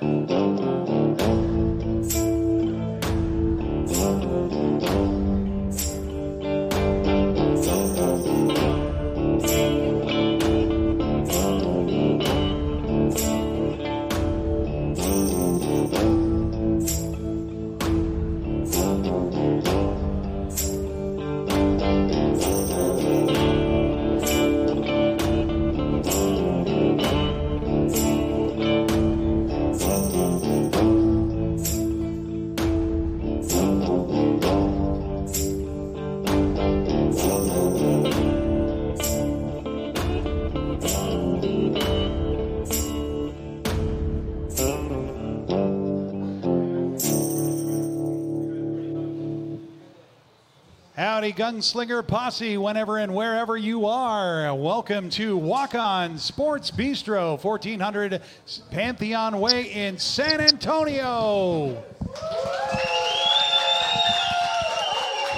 嗯嗯嗯嗯嗯 Gunslinger Posse, whenever and wherever you are. Welcome to Walk On Sports Bistro, 1400 Pantheon Way in San Antonio.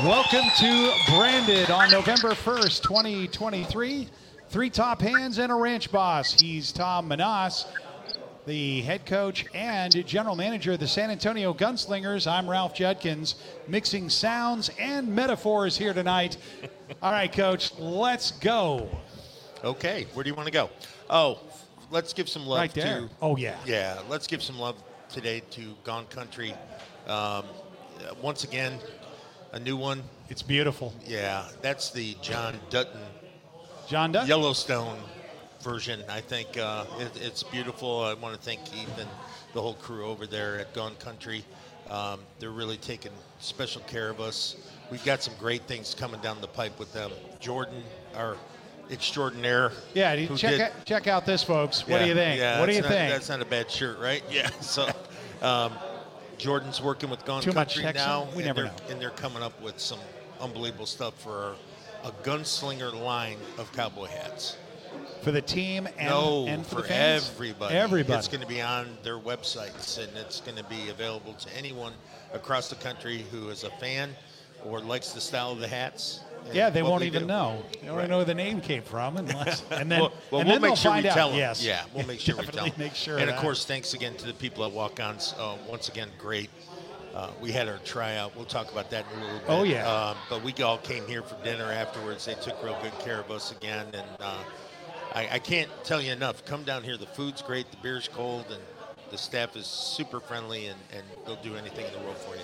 Welcome to Branded on November 1st, 2023. Three top hands and a ranch boss. He's Tom Menas, the head coach and general manager of the San Antonio Gunslingers. I'm Ralph Judkins, mixing sounds and metaphors here tonight. All right, coach, let's go. Okay, where do you want to go? Oh, let's give some love Right there. to. Oh, yeah. Yeah, let's give some love today to Gone Country. Um, once again, a new one. It's beautiful. Yeah, that's the John Dutton John Dutton. Yellowstone version. I think uh, it, it's beautiful. I want to thank Keith and the whole crew over there at Gone Country. Um, they're really taking special care of us. We've got some great things coming down the pipe with them. Jordan, our extraordinaire. Yeah, check, did- out, check out this, folks. What do you think? Yeah, what do you that's not- think? That's not a bad shirt, right? Yeah. So, um, Jordan's working with Gone Too Country Texan? now, We never know. and they're coming up with some unbelievable stuff for a gunslinger line of cowboy hats. For the team and, no, and for, for everybody. Everybody. It's going to be on their websites, and it's going to be available to anyone across the country who is a fan or likes the style of the hats. yeah, they won't even do. know. They don't Right. know where the name came from, unless and then well, well and we'll then make sure we out. tell them. Yes, Yeah, we'll make sure we tell them. make sure. And of of that. course, thanks again to the people at Walk-Ons. Uh, once again, great. Uh, we had our tryout. We'll talk about that in a little bit. Oh, yeah. Um, but we all came here for dinner afterwards. They took real good care of us again, and uh, I, I can't tell you enough. Come down here. The food's great. The beer's cold, and the staff is super friendly, and, and they'll do anything in the world for you.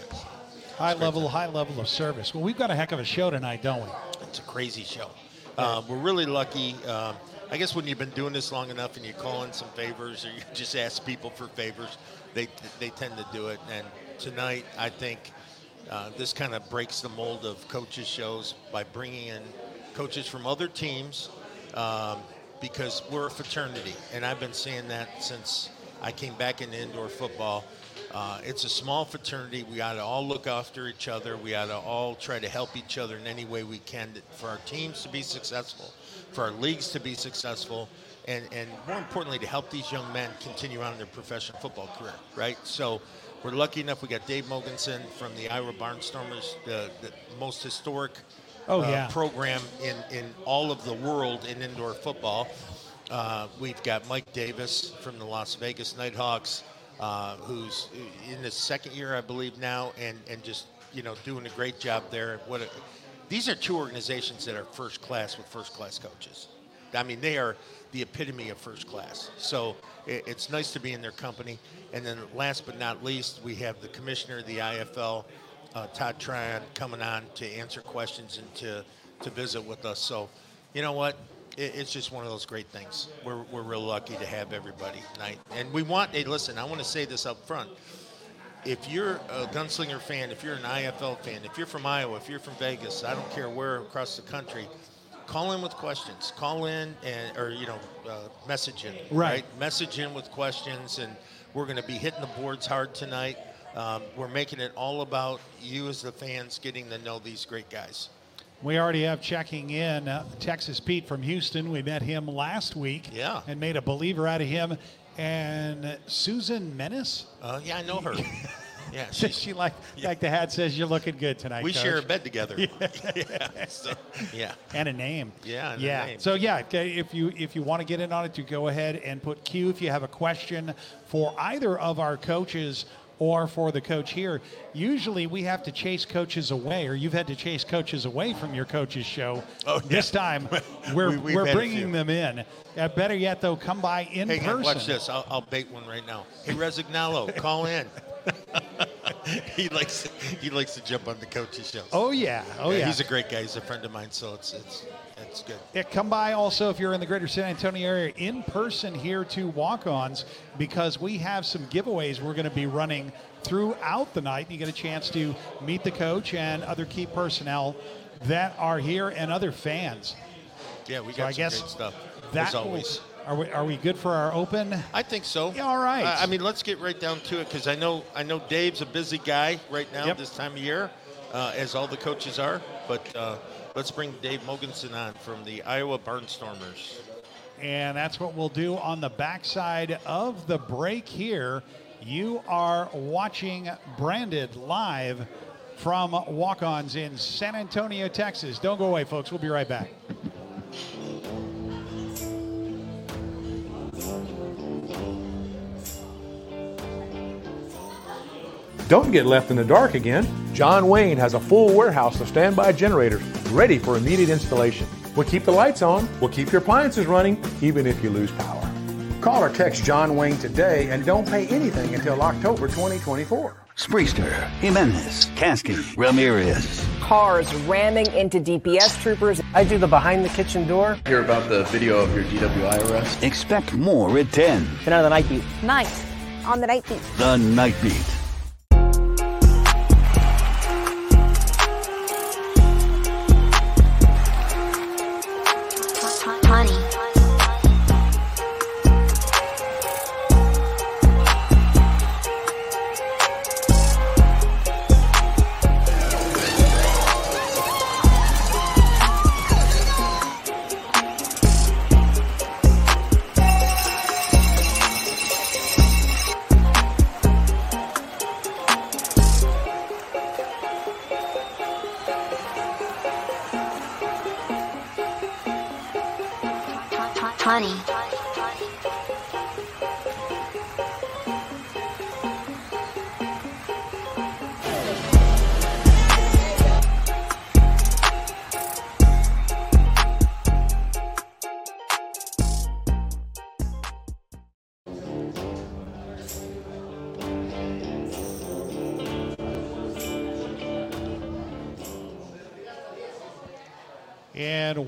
high level, high level of service. Well, we've got a heck of a show tonight, don't we? It's a crazy show. Uh, we're really lucky. Um, I guess when you've been doing this long enough and you call in some favors or you just ask people for favors, they they tend to do it. And tonight, I think uh, this kind of breaks the mold of coaches shows by bringing in coaches from other teams um, because we're a fraternity, and I've been saying that since I came back into indoor football. Uh, it's a small fraternity. We ought to all look after each other. We ought to all try to help each other in any way we can for our teams to be successful, for our leagues to be successful, and, and more importantly, to help these young men continue on their professional football career, right? So we're lucky enough. We got Dave Mogensen from the Iowa Barnstormers, the, the most historic Oh, uh, yeah. program in, in all of the world in indoor football. Uh, we've got Mike Davis from the Las Vegas Knight Hawks, uh, who's in his second year, I believe, now, and, and just you know doing a great job there. What a, these are two organizations that are first class with first class coaches. I mean, they are the epitome of first class. So it, it's nice to be in their company. And then last but not least, we have the commissioner of the IFL, uh, Todd Tryon, coming on to answer questions and to, to visit with us. So, you know what? It, it's just one of those great things. We're, we're real lucky to have everybody tonight. And we want, hey, listen, I want to say this up front if you're a gunslinger fan, if you're an IFL fan, if you're from Iowa, if you're from Vegas, I don't care where across the country, call in with questions. Call in and or you know uh, message in. Right. Message in with questions, and we're going to be hitting the boards hard tonight. Um, we're making it all about you as the fans getting to know these great guys. We already have checking in uh, Texas Pete from Houston. We met him last week. Yeah. And made a believer out of him. And Susan Menas. Uh, yeah, I know her. Yeah, she, she's- like like the hat says you're looking good tonight. we Coach. share a bed together. Yeah. so, yeah. and a name. Yeah, yeah. name. So yeah, if you if you want to get in on it, you go ahead and put Q if you have a question for either of our coaches or for the coach here. Usually we have to chase coaches away, or you've had to chase coaches away from your coach's show. Oh, yeah. This time we're We- we're bringing them in. Uh, better yet, though, come by in Hang person. on, watch this. I'll, I'll bait one right now. Hey, Resignalo, call in. he likes he likes to jump on the coach's show. Oh yeah, oh yeah. He's a great guy. He's a friend of mine, so it's it's it's good. Yeah, come by also if you're in the greater San Antonio area in person here to walk ons because we have some giveaways we're going to be running throughout the night. You get a chance to meet the coach and other key personnel that are here and other fans. Yeah, we So got I guess great stuff. that as will- always. are we are we good for our open? I think so. Yeah, all right. I, I mean, let's get right down to it because I know I know Dave's a busy guy right now Yep. this time of year, uh, as all the coaches are. But uh, let's bring Dave Mogensen on from the Iowa Barnstormers. And that's what we'll do on the backside of the break here. You are watching Branded live from Walk Ons in San Antonio, Texas. Don't go away, folks. We'll be right back. Don't get left in the dark again. John Wayne has a full warehouse of standby generators ready for immediate installation. We'll keep the lights on, we'll keep your appliances running, even if you lose power. Call or text John Wayne today and don't pay anything until October 2024. Spreester, Jimenez, Kasky, Ramirez. cars ramming into DPS troopers. I do the behind the kitchen door. hear about the video of your DWI arrest. Expect more at 10. Tonight on the night beat. Night on the night beat. The Night Beat.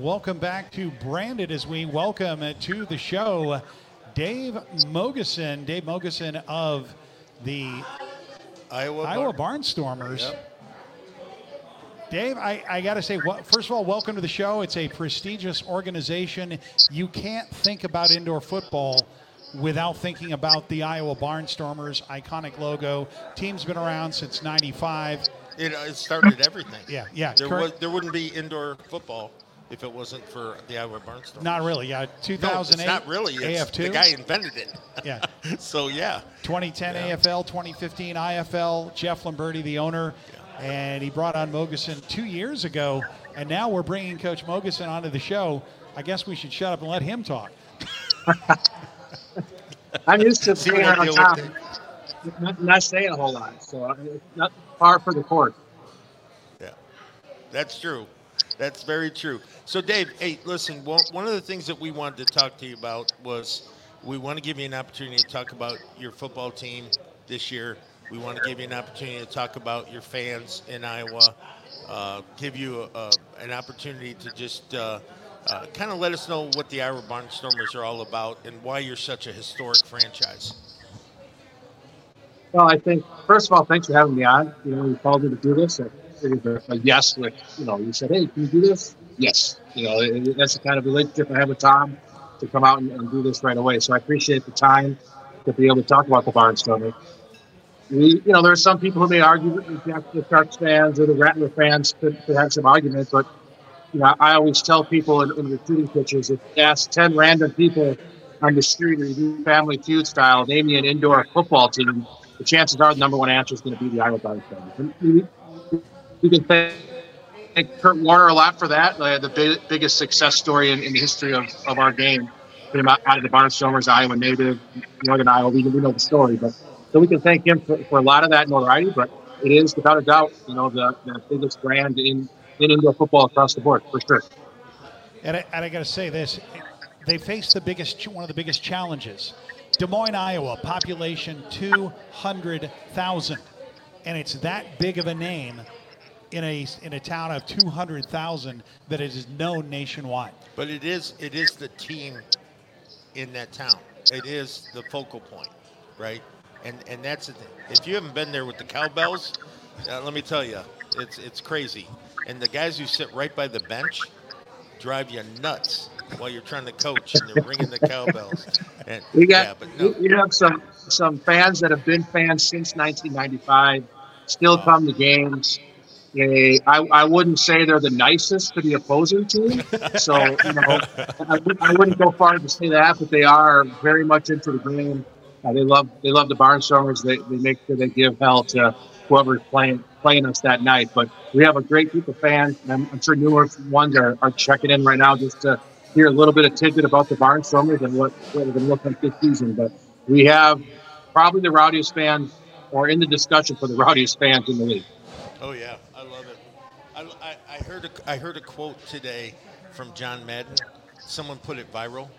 Welcome back to Branded as we welcome to the show Dave Mogensen. Dave Mogensen of the Iowa, Iowa Bar- Barnstormers. Yep. Dave, I, I got to say, well, first of all, welcome to the show. It's a prestigious organization. You can't think about indoor football without thinking about the Iowa Barnstormers iconic logo. Team's been around since 95. It, uh, it started everything. Yeah, yeah, There correct. was there wouldn't be indoor football if it wasn't for the Iowa Barnstormers. Not really, yeah. No, it's 2008 not really. It's AF2. the guy invented it. Yeah. so yeah. 2010 Yeah. AFL, 2015 IFL. Jeff Lamberti, the owner, and he brought on Mogensen two years ago, and now we're bringing Coach Mogensen onto the show. I guess we should shut up and let him talk. I'm used to See being on deal top, not, not saying a whole lot, so uh, not far for the court. Yeah, that's true. That's very true. So, Dave, hey, listen. One of the things that we wanted to talk to you about was we want to give you an opportunity to talk about your football team this year. We want to give you an opportunity to talk about your fans in Iowa. Uh, give you a, an opportunity to just uh, uh, kind of let us know what the Iowa Barnstormers are all about and why you're such a historic franchise. Well, I think first of all, thanks for having me on. You know, you called me to do this. Yes. Like you know, you said, "Hey, can you do this?" Yes. You know, it- that's the kind of relationship I have with Tom to come out and, and do this right away. So I appreciate the time to be able to talk about the Barnstormers. We, you know, there are some people who may argue that the Sharks fans or the Rattler fans could, could have some argument, but you know, I always tell people in, in recruiting pitches, if you ask 10 random people on the street or you do family feud style, name me an indoor football team, the chances are the number one answer is going to be the Iowa Barnstormers. We, can thank Kurt Warner a lot for that. Uh, the big, biggest success story in, in, the history of, of our game. Him out, out of the Barnstormers, Iowa native, Northern Iowa. We, we know the story, but so we can thank him for, for a lot of that notoriety. But it is without a doubt, you know, the, the biggest brand in, in indoor football across the board for sure. And I, and I got to say this: they face the biggest, one of the biggest challenges. Des Moines, Iowa, population 200,000, and it's that big of a name in a in a town of 200,000 that it is known nationwide. But it is it is the team in that town. It is the focal point, right? And and that's the thing. If you haven't been there with the cowbells, uh, let me tell you, it's it's crazy. And the guys who sit right by the bench drive you nuts while you're trying to coach and they're ringing the cowbells. And, we got yeah, but no. we have some some fans that have been fans since 1995, still come to games. They, I, I wouldn't say they're the nicest to the opposing team, so you know I, I wouldn't go far to say that, but they are very much into the game. Uh, they love they love the Barnstormers. They, they make sure they give hell to whoever's playing playing us that night. But we have a great group of fans. I'm, I'm, sure numerous ones are, are checking in right now just to hear a little bit of tidbit about the Barnstormers and what, what we're going to look like this season. But we have probably the rowdiest fans or in the discussion for the rowdiest fans in the league. Oh, yeah. I. I, heard a, I heard a quote today from John Madden. Someone put it viral,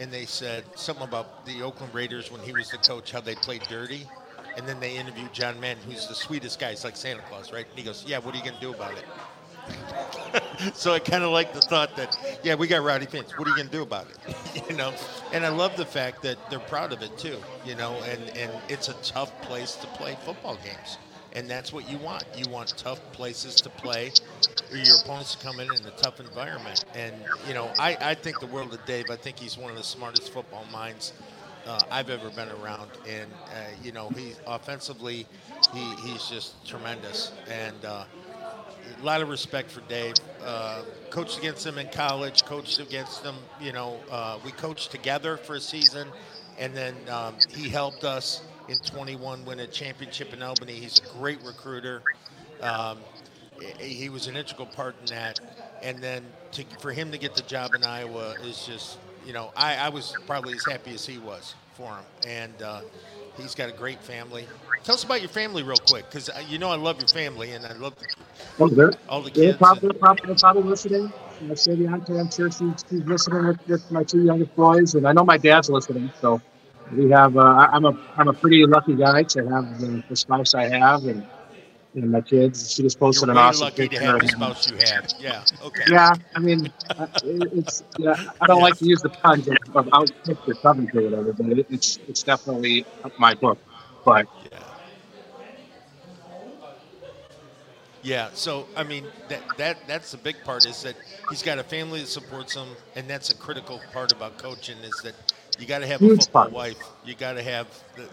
and they said something about the Oakland Raiders when he was the coach, how they played dirty and then they interviewed John Madden, who's the sweetest guy. He's like Santa Claus, right? And he goes, "Yeah, what are you gonna do about it?" so I kind of like the thought that, yeah, we got rowdy fans. What are you gonna do about it? you know, and I love the fact that they're proud of it too. You know, and and it's a tough place to play football games. And that's what you want. You want tough places to play, or your opponents to come in in a tough environment. And you know, I, I think the world of Dave. I think he's one of the smartest football minds uh, I've ever been around. And uh, you know, he offensively, he, he's just tremendous. And uh, a lot of respect for Dave. Uh, coached against him in college. Coached against him. You know, uh, we coached together for a season, and then um, he helped us in 21 win a championship in Albany. He's a great recruiter. Um, he was an integral part in that. And then to, for him to get the job in Iowa is just you know, I, I was probably as happy as he was for him. And uh, he's got a great family. Tell us about your family real quick, because uh, you know I love your family and I love oh, they're, all the kids. They're probably, and, probably, probably listening. I say the answer. I'm sure she's, she's listening with, with, my two youngest boys, and I know my dad's listening. So we have. Uh, I'm a I'm a pretty lucky guy to have the, the spouse I have, and and my kids. She just posted You're an awesome lucky picture. to have the spouse you have. Yeah. Okay. Yeah. I mean, uh, it's. Yeah, I don't like to use the puns of, outpick the coverage or whatever, but it, it's it's definitely my book. But. Yeah. Yeah, so I mean that that that's the big part is that he's got a family that supports him, and that's a critical part about coaching is that you got to have a football wife. You got to have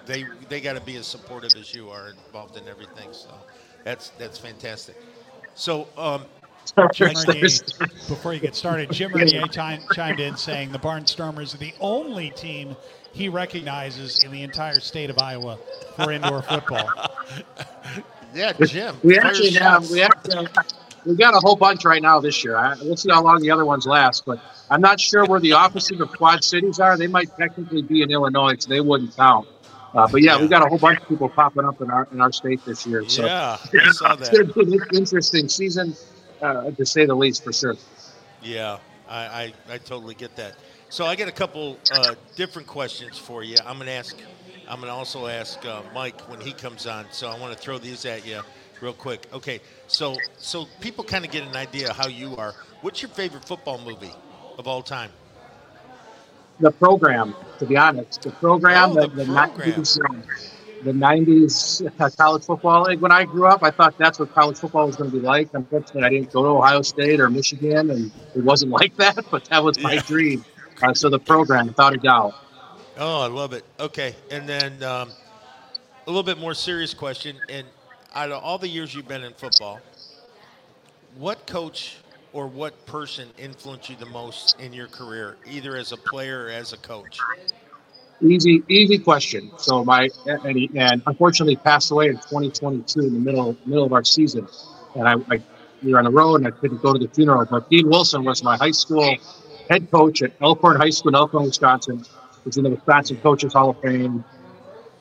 they they got to be as supportive as you are involved in everything. So that's that's fantastic. So, um, Jim Renier, before you get started, Jim Renier chimed in saying the Barnstormers are the only team he recognizes in the entire state of Iowa for indoor football. yeah, Jim. We actually have we actually we got a whole bunch right now this year. I, we'll see how long the other ones last, but I'm not sure where the offices of Quad Cities are. They might technically be in Illinois, so they wouldn't count. Uh, but yeah, yeah, we got a whole bunch of people popping up in our in our state this year. So yeah, I saw that. It's been an interesting season, uh, to say the least, for sure. Yeah, I, I, I totally get that. So I got a couple uh, different questions for you. I'm gonna ask. I'm gonna also ask uh, Mike when he comes on. So I want to throw these at you real quick. Okay, so so people kind of get an idea how you are. What's your favorite football movie of all time? the program, to be honest. The program, oh, the, the, the, program. 90s, the 90s uh, college football. Like when I grew up, I thought that's what college football was going to be like. Unfortunately, I didn't go to Ohio State or Michigan, and it wasn't like that, but that was my yeah. dream. Uh, so the program, without a doubt. Oh, I love it. Okay. And then um, a little bit more serious question. And out of all the years you've been in football, what coach or what person influenced you the most in your career, either as a player or as a coach? Easy, easy question. So my and, he, and unfortunately passed away in 2022 in the middle middle of our season, and I, I we were on the road and I couldn't go to the funeral. But Dean Wilson was my high school head coach at Elkhorn High School in Elkhorn, Wisconsin. Was in the Wisconsin Coaches Hall of Fame.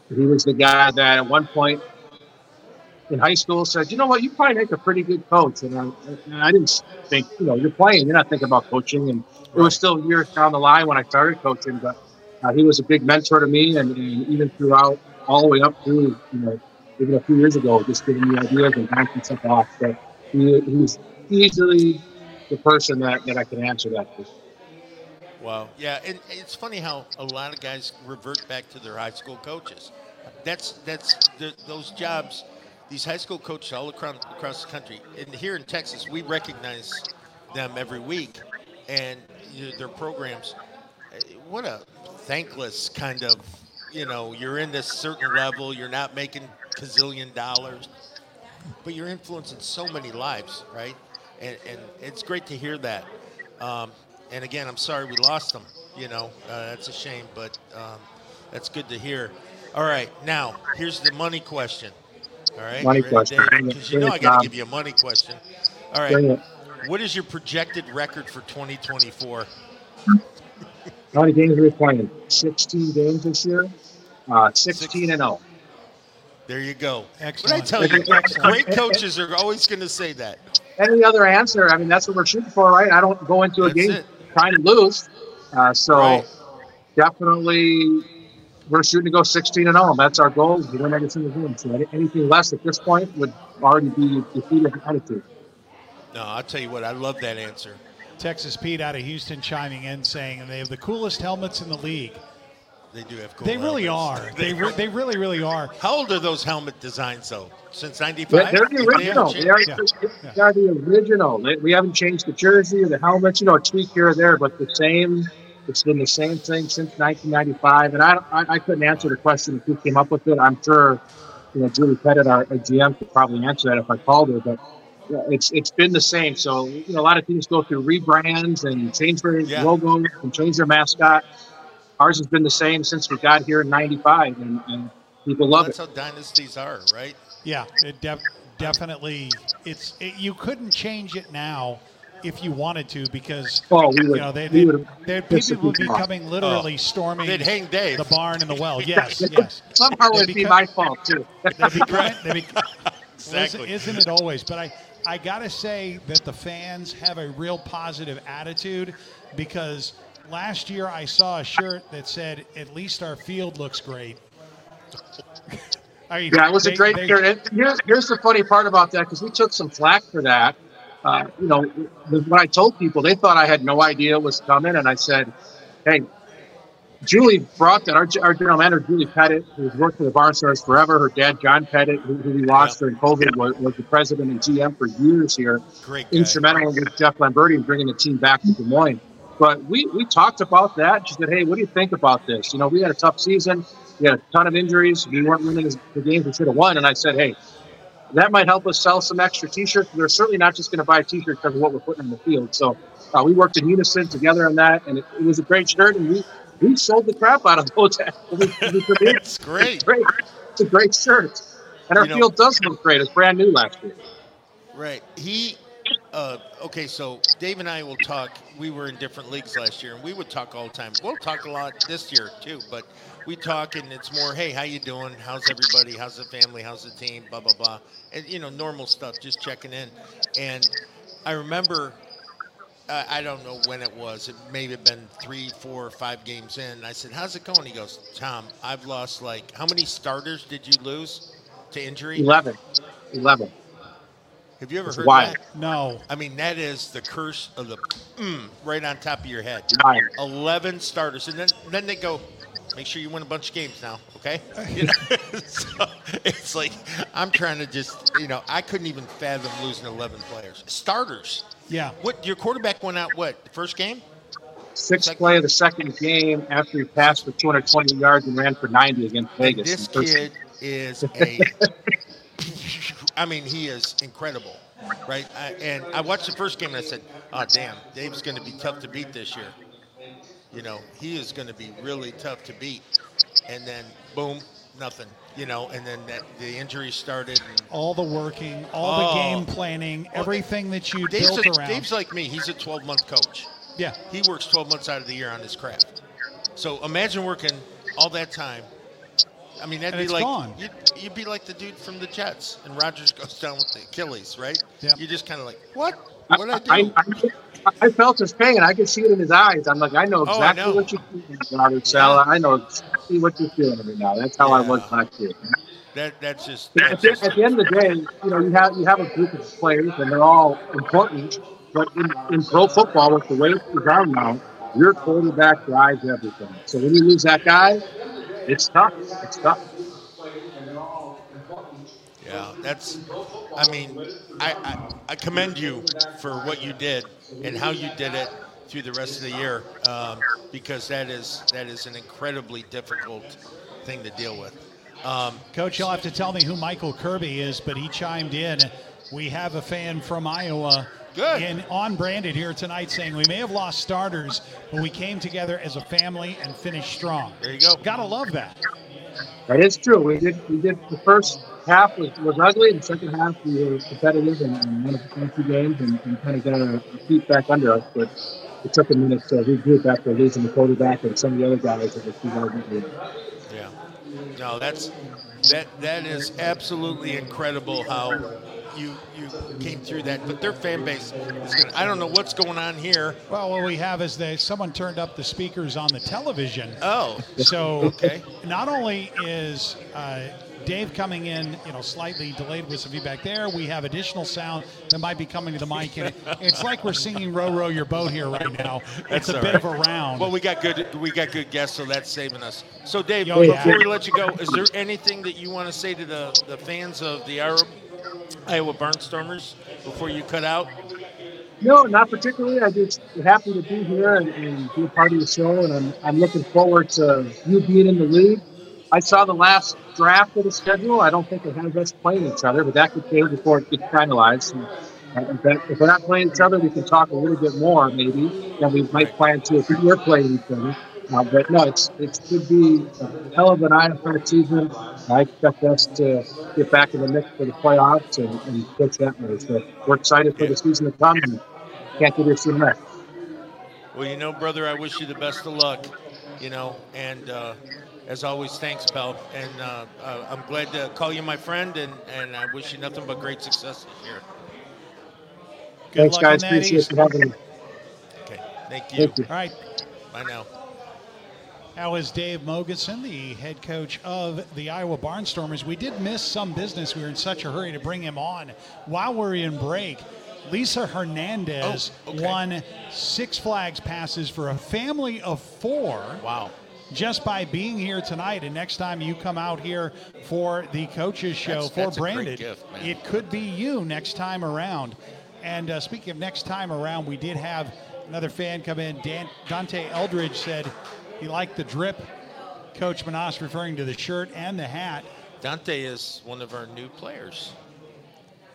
He was the guy that at one point in high school said, "You know what? You probably make a pretty good coach." And I, and I didn't think, you know, you're playing, you're not thinking about coaching. And it was still years down the line when I started coaching, but uh, he was a big mentor to me, and, and, even throughout all the way up through, you know, even a few years ago, just giving me ideas and bouncing stuff off. But he, he's easily the person that, that I can answer that to. Wow. Yeah, and it's funny how a lot of guys revert back to their high school coaches. That's that's the, those jobs. These high school coaches all across across the country, and here in Texas, we recognize them every week, and you know, their programs. What a thankless kind of, you know, you're in this certain level, you're not making gazillion dollars, but you're influencing so many lives, right? And, and it's great to hear that. Um, and again, I'm sorry we lost them. You know, uh, that's a shame, but um, that's good to hear. All right, now here's the money question. All right, money question. Because you know I got to give you a money question. All right, what is your projected record for 2024? How many games are we playing? 16 games this year. Uh, 16 and 0. There you go. Excellent. What I tell you, great coaches are always going to say that. Any other answer? I mean, that's what we're shooting for, right? I don't go into a that's game it. trying to lose. Uh, so right. definitely, we're shooting to go 16 and 0. That's our goal. To win every single game. So anything less at this point would already be defeated attitude. No, I'll tell you what. I love that answer. Texas Pete out of Houston chiming in saying "And they have the coolest helmets in the league. They do have cool. They really helmets. are. they, re- they really really are. How old are those helmet designs though? Since '95. They're, the original. They, are, yeah. they are the original. We haven't changed the jersey or the helmets. You know, a tweak here or there, but the same. It's been the same thing since 1995. And I, I, I couldn't answer the question if who came up with it. I'm sure, you know, Julie Pettit, our, our GM, could probably answer that if I called her. But it's it's been the same. So you know, a lot of teams go through rebrands and change their yeah. logos and change their mascot. Ours has been the same since we got here in '95, and, and, people love That's it. That's how dynasties are, right? Yeah, it def- definitely. It's it, you couldn't change it now if you wanted to because oh, we would, you know they, they, they, people would be coming literally oh. storming they'd hang Dave. the barn and the well. Yes, yes. Somehow it would be my fault too. they'd be they'd be, exactly. Well, isn't, isn't it always? But I I gotta say that the fans have a real positive attitude because last year I saw a shirt that said, "At least our field looks great." I mean, yeah, it was they, a great they, shirt. Here's, here's the funny part about that because we took some flack for that. Uh, you know, when I told people, they thought I had no idea it was coming, and I said, "Hey, Julie brought that. Our, our general manager, Julie Pettit, who's worked for the Bar Barnstars forever. Her dad, John Pettit, who, who we lost yeah. during COVID, was, was, the president and GM for years here. Great guy. Instrumental with Jeff Lamberti in bringing the team back to Des Moines. But we, we talked about that. She said, hey, what do you think about this? You know, we had a tough season. We had a ton of injuries. We weren't winning the games we should have won. And I said, hey, that might help us sell some extra T-shirts. They're certainly not just going to buy a T-shirt because of what we're putting in the field. So uh, we worked in unison together on that, and it, it was a great shirt. And we we sold the crap out of those. it's great. It's great. It's a great shirt, and our you field know, does look great. It's brand new last year. Right. He. Uh, okay, so Dave and I will talk. We were in different leagues last year, and we would talk all the time. We'll talk a lot this year too, but we talk, and it's more, hey, how you doing? How's everybody? How's the family? How's the team? Blah blah blah, and you know, normal stuff, just checking in. And I remember uh, I don't know when it was. It may have been three, four, five games in. I said, "How's it going?" He goes, "Tom, I've lost like how many starters did you lose to injury?" Eleven. Eleven. Have you ever it's heard wild. that? No. I mean, that is the curse of the mm, right on top of your head. Nine. Eleven starters, and then then they go, make sure you win a bunch of games now, okay? You know, so it's like I'm trying to just, you know, I couldn't even fathom losing 11 players, starters. Yeah. What your quarterback went out? What the first game? Sixth second. play of the second game after he passed for 220 yards and ran for 90 against Vegas. this kid is a. I mean, he is incredible, right? I, and I watched the first game and I said, "Oh, damn, Dave's going to be tough to beat this year." You know, he is going to be really tough to beat. and then boom, nothing. You know, and then that, the injury started. And, all the working, all the Oh. game planning, everything that you Dave's built like, around. Dave's like me. He's a 12 month coach. yeah, He works 12 months out of the year on his craft. So imagine working all that time. I mean, that'd And be like. You'd, you'd be like the dude from the Jets, and Rodgers goes down with the Achilles, right? Yep. You're just kind of like, what? What I do? I, I, I felt his pain. I could see it in his eyes. I'm like, I know Oh, I exactly know. what you're feeling, Robert Saleh. I know exactly what you're feeling right now. That's how I was Yeah. last year. That that's just. At That's the, just at the end of the day, you know, you have you have a group of players, and they're all important. But in, in pro football, with the way things are now, your quarterback drives everything. So when you lose that guy, it's tough. It's tough. Yeah, that's. I mean, I, I I commend you for what you did and how you did it through the rest of the year, um, because that is that is an incredibly difficult thing to deal with. Um, Coach, you'll have to tell me who Michael Kirby is, but he chimed in. We have a fan from Iowa Good. in on branded here tonight saying we may have lost starters, but we came together as a family and finished strong. There you go. Gotta love that. That is true. We did. We did. The first half was, was ugly. The second half we were competitive and, and won a few games and, and kind of got our feet back under us. But it took a minute to regroup after losing the quarterback and some of the other guys that were too hard. Yeah. No, that's that that is absolutely incredible how you you came through that. But their fan base is gonna I don't know what's going on here. Well, what we have is that someone turned up the speakers on the television. Oh. So Okay. not only is uh, Dave coming in, you know, slightly delayed with some feedback there, we have additional sound that might be coming to the mic. And it's like we're singing "Row Row Your Boat" here right now. It's a bit right. of a round. Well, we got good we got good guests, so that's saving us. So Dave, Oh, yeah. before we let you go, is there anything that you want to say to the, the fans of the Iowa, Iowa Barnstormers before you cut out? No, not particularly. I just happy to be here and, and be a part of the show, and I'm, I'm looking forward to you being in the league. I saw the last draft of the schedule. I don't think it has us playing each other, but that could change before it gets finalized. And, if, we're not playing each other, we can talk a little bit more maybe than we might plan to if we were playing each other. Uh, but no, it's it could be a hell of an IFL season. I expect us to get back in the mix for the playoffs and, and that way. So we're excited for the season to come and can't get here sooner. Well, you know, brother, I wish you the best of luck. You know, and uh, as always, thanks, Bell. And uh, uh, I'm glad to call you my friend, and, and I wish you nothing but great success this year. Good Thanks, luck guys. Appreciate East. you having me. Okay, thank you. Thank you. All right. Bye now. That was Dave Mogensen, the head coach of the Iowa Barnstormers. We did miss some business. We were in such a hurry to bring him on while we're in break. Lisa Hernandez Oh, okay. won Six Flags passes for a family of four. Wow. Just by being here tonight, and next time you come out here for the coaches show That's- for that's branded, gift, it could be you next time around. And uh, speaking of next time around, we did have another fan come in. Dan, Dante Eldridge said he liked the drip. Coach Menas referring to the shirt and the hat, Dante is one of our new players.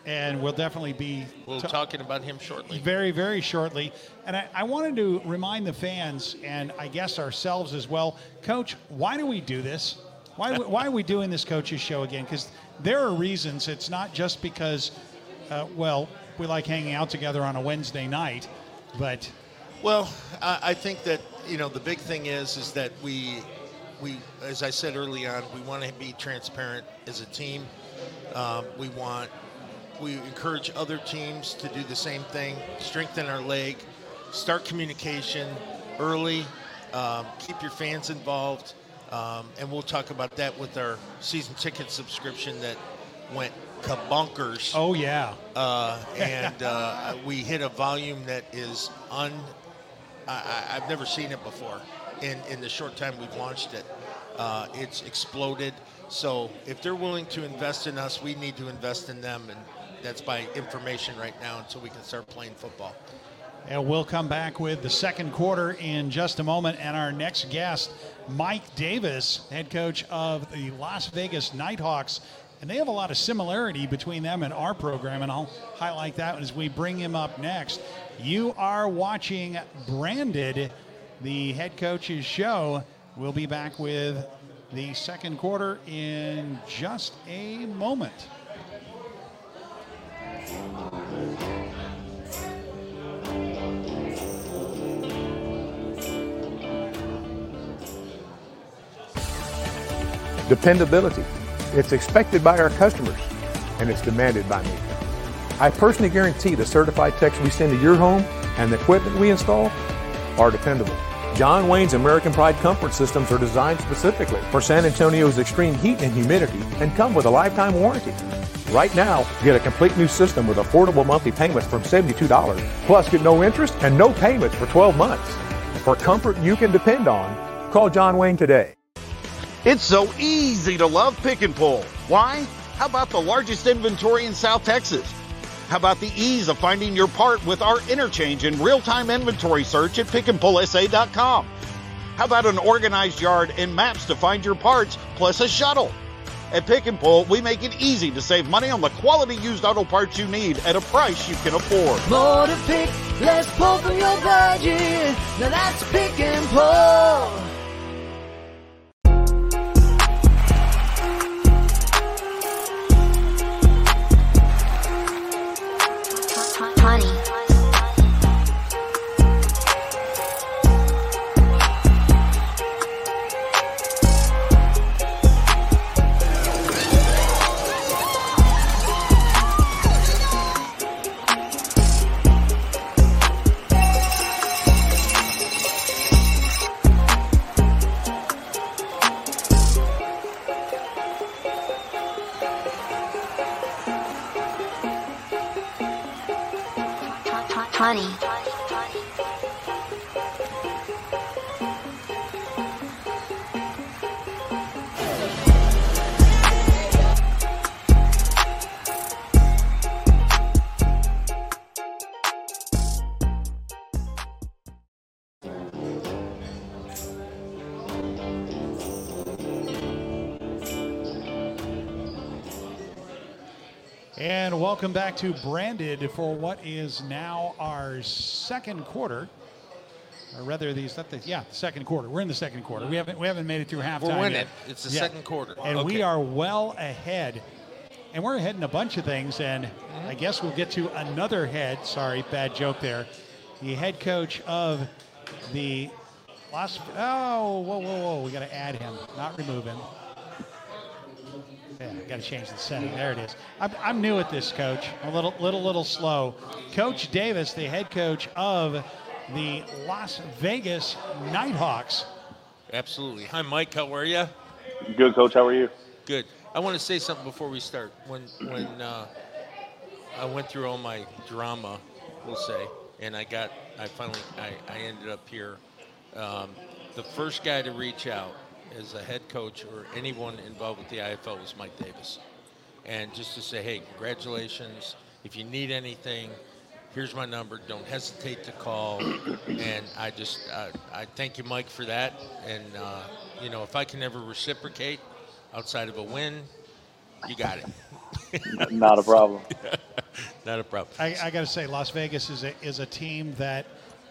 And we'll definitely be We'll ta- talking about him shortly. very, very shortly. And I, I wanted to remind the fans, and I guess ourselves as well, Coach, why do we do this? Why, why are we doing this coaches show again? Because there are reasons. It's not just because, uh, well, we like hanging out together on a Wednesday night, but Well, I, I think that you know the big thing is is that we we as I said early on we want to be transparent as a team. Um, we want we encourage other teams to do the same thing, strengthen our leg, start communication early, um, keep your fans involved, um, and we'll talk about that with our season ticket subscription that went kabunkers oh yeah, uh, and uh, we hit a volume that is un. I, I- I've never seen it before. In in the short time we've launched it, uh, it's exploded. So if they're willing to invest in us, we need to invest in them, and that's by information right now until we can start playing football. And we'll come back with the second quarter in just a moment. And our next guest, Mike Davis, head coach of the Las Vegas Knight Hawks. And they have a lot of similarity between them and our program. And I'll highlight that as we bring him up next. You are watching Branded, the head coach's show. We'll be back with the second quarter in just a moment. Dependability. It's expected by our customers, and it's demanded by me. I personally guarantee the certified techs we send to your home and the equipment we install are dependable. John Wayne's American Pride comfort systems are designed specifically for San Antonio's extreme heat and humidity and come with a lifetime warranty. Right now, get a complete new system with affordable monthly payments from $72, plus get no interest and no payments for 12 months. For comfort you can depend on, call John Wayne today. It's so easy to love Pick and Pull. Why? How about the largest inventory in South Texas? How about the ease of finding your part with our interchange and real-time inventory search at pickandpullsa.com? How about an organized yard and maps to find your parts plus a shuttle? At Pick and Pull, we make it easy to save money on the quality used auto parts you need at a price you can afford. More to pick, less pull from your budget. Now that's Pick and Pull. Welcome back to Branded for what is now our second quarter. Or rather, these that the, yeah, second quarter. We're in the second quarter. We haven't we haven't made it through halftime. We're winning. yet. It's the Yeah. second quarter. and we are well ahead. And we're ahead in a bunch of things. And I guess we'll get to another head. Sorry, bad joke there. The head coach of the Las. Oh, whoa, whoa, whoa! We got to add him, not remove him. Yeah, got to change the setting. There it is. I'm, I'm new at this, Coach. A little, little, little slow. Coach Davis, the head coach of the Las Vegas Knight Hawks. Absolutely. Hi, Mike. How are you? Good, Coach. How are you? Good. I want to say something before we start. When when uh, I went through all my drama, we'll say, and I got, I finally, I, I ended up here. Um, the first guy to reach out as a head coach or anyone involved with the IFL was Mike Davis, and just to say, hey, congratulations. If you need anything, here's my number. Don't hesitate to call. And I just, uh, I thank you, Mike, for that. And uh, you know, if I can ever reciprocate outside of a win, you got it. Not a problem. Not a problem. I, I got to say, Las Vegas is a, is a team that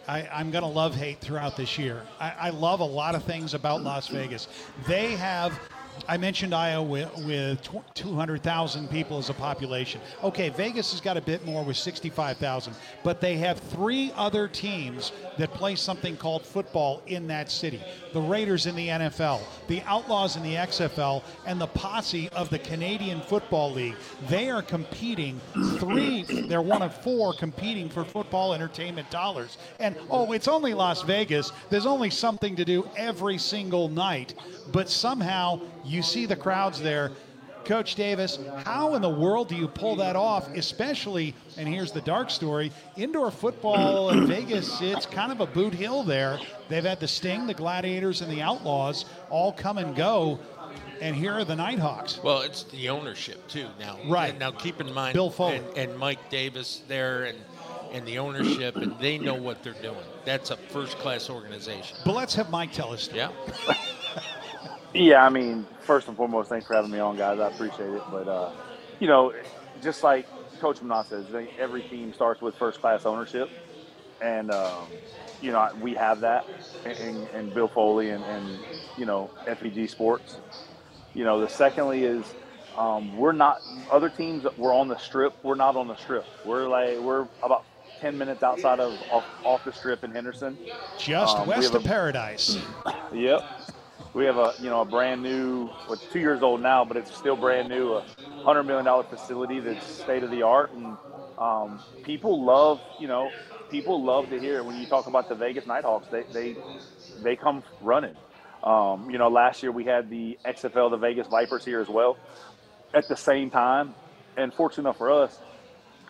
I, I'm going to love hate throughout this year. I, I love a lot of things about Las Vegas. They have. I mentioned Iowa with, with 200,000 people as a population. Okay, Vegas has got a bit more with 65,000, but they have three other teams that play something called football in that city. The Raiders in the NFL, the Outlaws in the XFL, and the posse of the Canadian Football League. They are competing three, they're one of four competing for football entertainment dollars. And oh, it's only Las Vegas. There's only something to do every single night, but somehow you see the crowds there. Coach Davis, how in the world do you pull that off? Especially, and here's the dark story indoor football in Vegas, it's kind of a boot hill there. They've had the Sting, the Gladiators, and the Outlaws all come and go. And here are the Knight Hawks. Well, it's the ownership too now. Right. And now keep in mind Bill Foley. and, and Mike Davis there and and the ownership and they know what they're doing. That's a first class organization. But let's have Mike tell us. Yeah. Yeah, I mean, first and foremost, thanks for having me on, guys. I appreciate it. But, uh, you know, just like Coach Menas says, every team starts with first class ownership. and um, you know we have that in, in Bill Foley and, and you know FEG Sports. You know, the secondly is um, we're not other teams. We're on the strip. We're not on the strip. We're like we're about ten minutes outside of off, off the strip in Henderson. Just Um, west of a- Paradise. Yep. We have a you know a brand new, well, two years old now, but it's still brand new, a hundred million dollar facility that's state of the art, and um, people love you know people love to hear when you talk about the Vegas Knight Hawks. They they they come running. Um, you know, last year we had the XFL, the Vegas Vipers here as well, at the same time, and fortunate enough for us,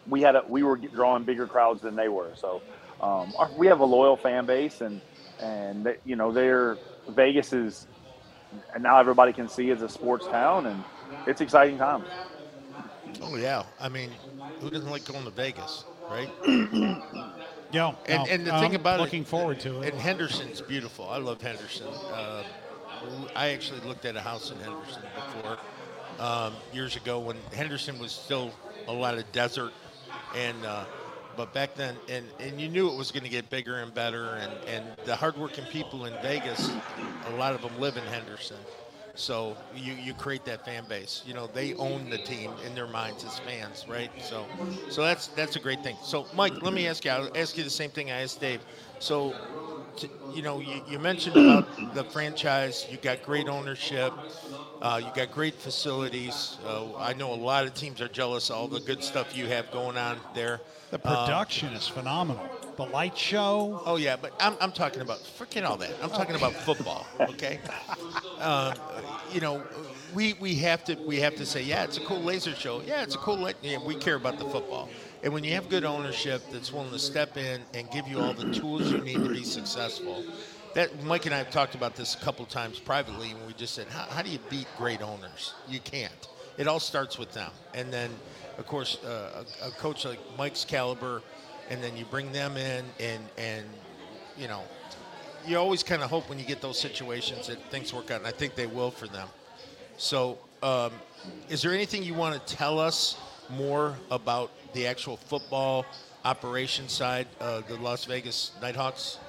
we had a we were drawing bigger crowds than they were. So um, our, we have a loyal fan base, and and you know they're Vegas is and now everybody can see it's a sports town, and it's exciting times. Oh yeah, I mean, who doesn't like going to Vegas, right? Yeah, and, no, and the I'm thing about looking it, forward to it. And Henderson's beautiful. I love Henderson. Uh, I actually looked at a house in Henderson before um, years ago when Henderson was still a lot of desert, and uh, but back then, and, and you knew it was going to get bigger and better, and, and the hardworking people in Vegas, a lot of them live in Henderson. So you, you create that fan base. You know they own the team in their minds as fans, right? So so that's that's a great thing. So Mike, let me ask you. I'll ask you the same thing I asked Dave. So you know you, you mentioned about the franchise. You got great ownership. Uh, you got great facilities. Uh, I know a lot of teams are jealous of all the good stuff you have going on there. The Um, production is phenomenal. The light show. Oh yeah, but I'm, I'm talking about forget all that. I'm talking about football. Okay. uh, you know, we we have to we have to say yeah, it's a cool laser show. Yeah, it's a cool. Yeah, we care about the football. And when you have good ownership that's willing to step in and give you all the tools you need to be successful, that Mike and I have talked about this a couple times privately, and we just said, how, how do you beat great owners? You can't. It all starts with them, and then, of course, uh, a, a coach like Mike's caliber, and then you bring them in, and and you know, you always kind of hope when you get those situations that things work out, and I think they will for them. So, um, is there anything you want to tell us more about the actual football operation side of the Las Vegas Knight Hawks?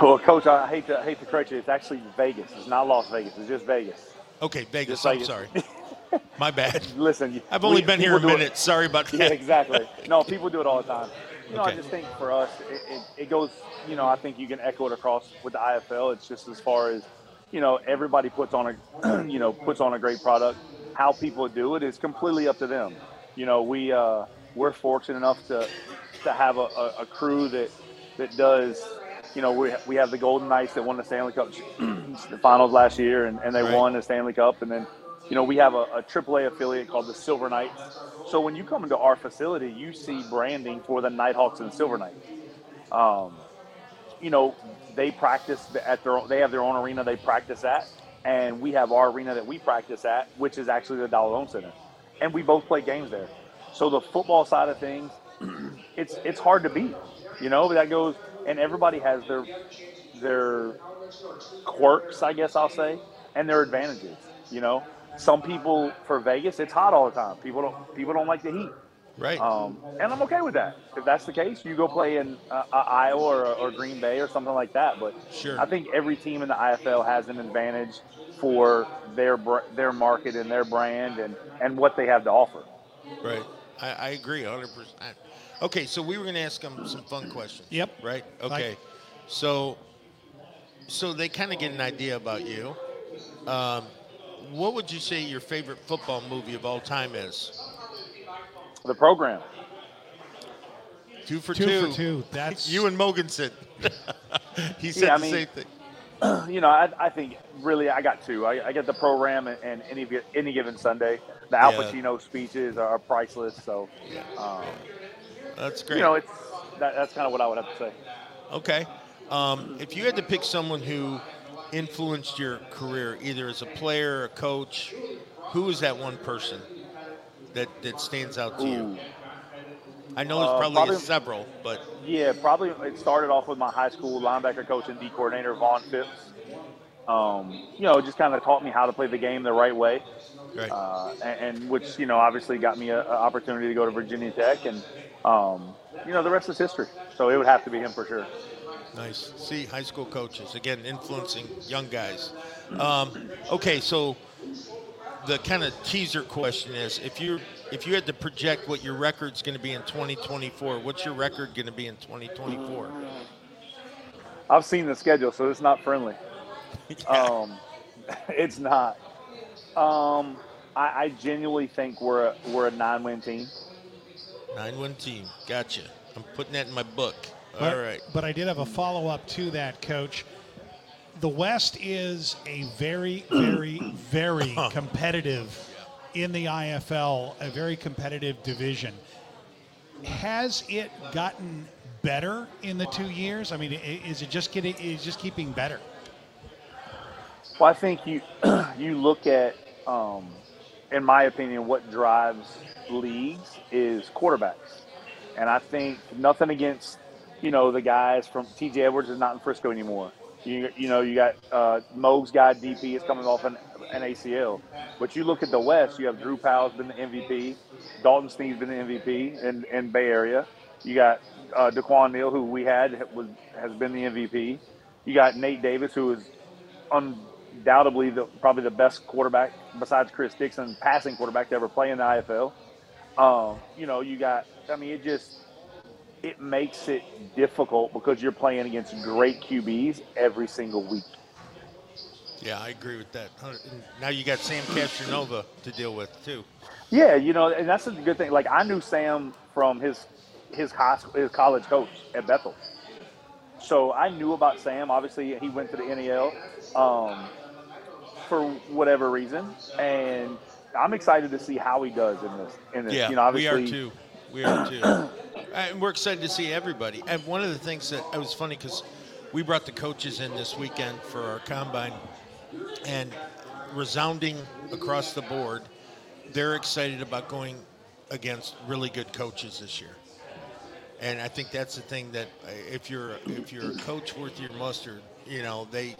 Well, Coach, I hate to hate to correct you. It's actually Vegas. It's not Las Vegas. It's just Vegas. Okay, Vegas. Just I'm Vegas. sorry. My bad. Listen, I've only we- been here a do it- minute. Sorry about that. Yeah, exactly. No, people do it all the time. You know, I just think for us, it, it, it goes. You know, I think you can echo it across with the IFL. It's just as far as, you know, everybody puts on a, you know, puts on a great product. How people do it is completely up to them. You know, we uh, we're fortunate enough to to have a, a, a crew that that does. You know, we, we have the Golden Knights that won the Stanley Cup the finals last year, and, and they Right. won the Stanley Cup, and then you know, we have a, a AAA affiliate called the Silver Knights. So when you come into our facility, you see branding for the Knight Hawks and Silver Knights. Um, you know, they practice at their own, they have their own arena they practice at, and we have our arena that we practice at, which is actually the Dollar Loan Center, and we both play games there. So the football side of things, it's it's hard to beat. You know, that goes, and everybody has their their quirks, I guess I'll say, and their advantages. You know, some people for Vegas, it's hot all the time. People don't people don't like the heat. Right. Um, and I'm okay with that. If that's the case, you go play in uh, uh, Iowa or, or Green Bay or something like that. But Sure. I think every team in the IFL has an advantage for their br- their market and their brand and, and what they have to offer. Right. I, I agree 100%. Okay, so we were going to ask them some fun questions. Yep. Right? Okay. So so they kind of get an idea about you. Um, what would you say your favorite football movie of all time is? The program. Two for Two two. for two. That's You and Mogensen. he said Yeah, the mean- same thing. you know, I, I think really I got two. I, I get the program and, and any gi- any given Sunday. The Al Yeah. Pacino speeches are priceless. So, um, That's great. you know, it's that, that's kind of what I would have to say. Okay. Um, if you had to pick someone who influenced your career, either as a player, a coach, who is that one person that, that stands out to you? I know there's Uh, probably, probably- several, but Yeah, probably it started off with my high school linebacker coach and D coordinator Vaughn Phipps. um, you know, just kind of taught me how to play the game the right way. Right. Uh, and, and, which, you know, obviously got me an opportunity to go to Virginia Tech. And, um, you know, the rest is history. So it would have to be him for sure. Nice. See, high school coaches, again, influencing young guys. Um, okay, so the kind of teaser question is if you if you had to project what your record's going to be in 2024, what's your record going to be in 2024? I've seen the schedule, so it's not friendly. yeah. um, it's not. Um, I, I, genuinely think we're a, we're a nine win team. Nine win team. Gotcha. I'm putting that in my book. But, All right. But I did have a follow up to that, Coach. The West is a very, very, very competitive in the IFL, a very competitive division. Has it gotten better in the two years? I mean, is it just getting? Is just keeping better? Well, I think you you look at, um, in my opinion, what drives leagues is quarterbacks, and I think nothing against you know the guys from T.J. Edwards is not in Frisco anymore. You, you know, you got uh, Moog's guy, DP, is coming off an, an ACL. But you look at the West, you have Drew Powell's been the MVP. Dalton Sneed's been the MVP in, in Bay Area. You got uh, Daquan Neal, who we had, was has been the MVP. You got Nate Davis, who is undoubtedly the, probably the best quarterback besides Chris Dixon, passing quarterback to ever play in the IFL. Um, you know, you got, I mean, it just, it makes it difficult because you're playing against great QBs every single week. Yeah, I agree with that. Now you got Sam Castronova to deal with too. Yeah, you know, and that's a good thing. Like I knew Sam from his his high school, his college coach at Bethel, so I knew about Sam. Obviously, he went to the NFL um, for whatever reason, and I'm excited to see how he does in this. In this, yeah, you know, obviously, we are too. We are too. and we're excited to see everybody. And one of the things that it was funny because we brought the coaches in this weekend for our combine, and resounding across the board, they're excited about going against really good coaches this year. And I think that's the thing that uh, if you're if you're a coach worth your mustard, you know they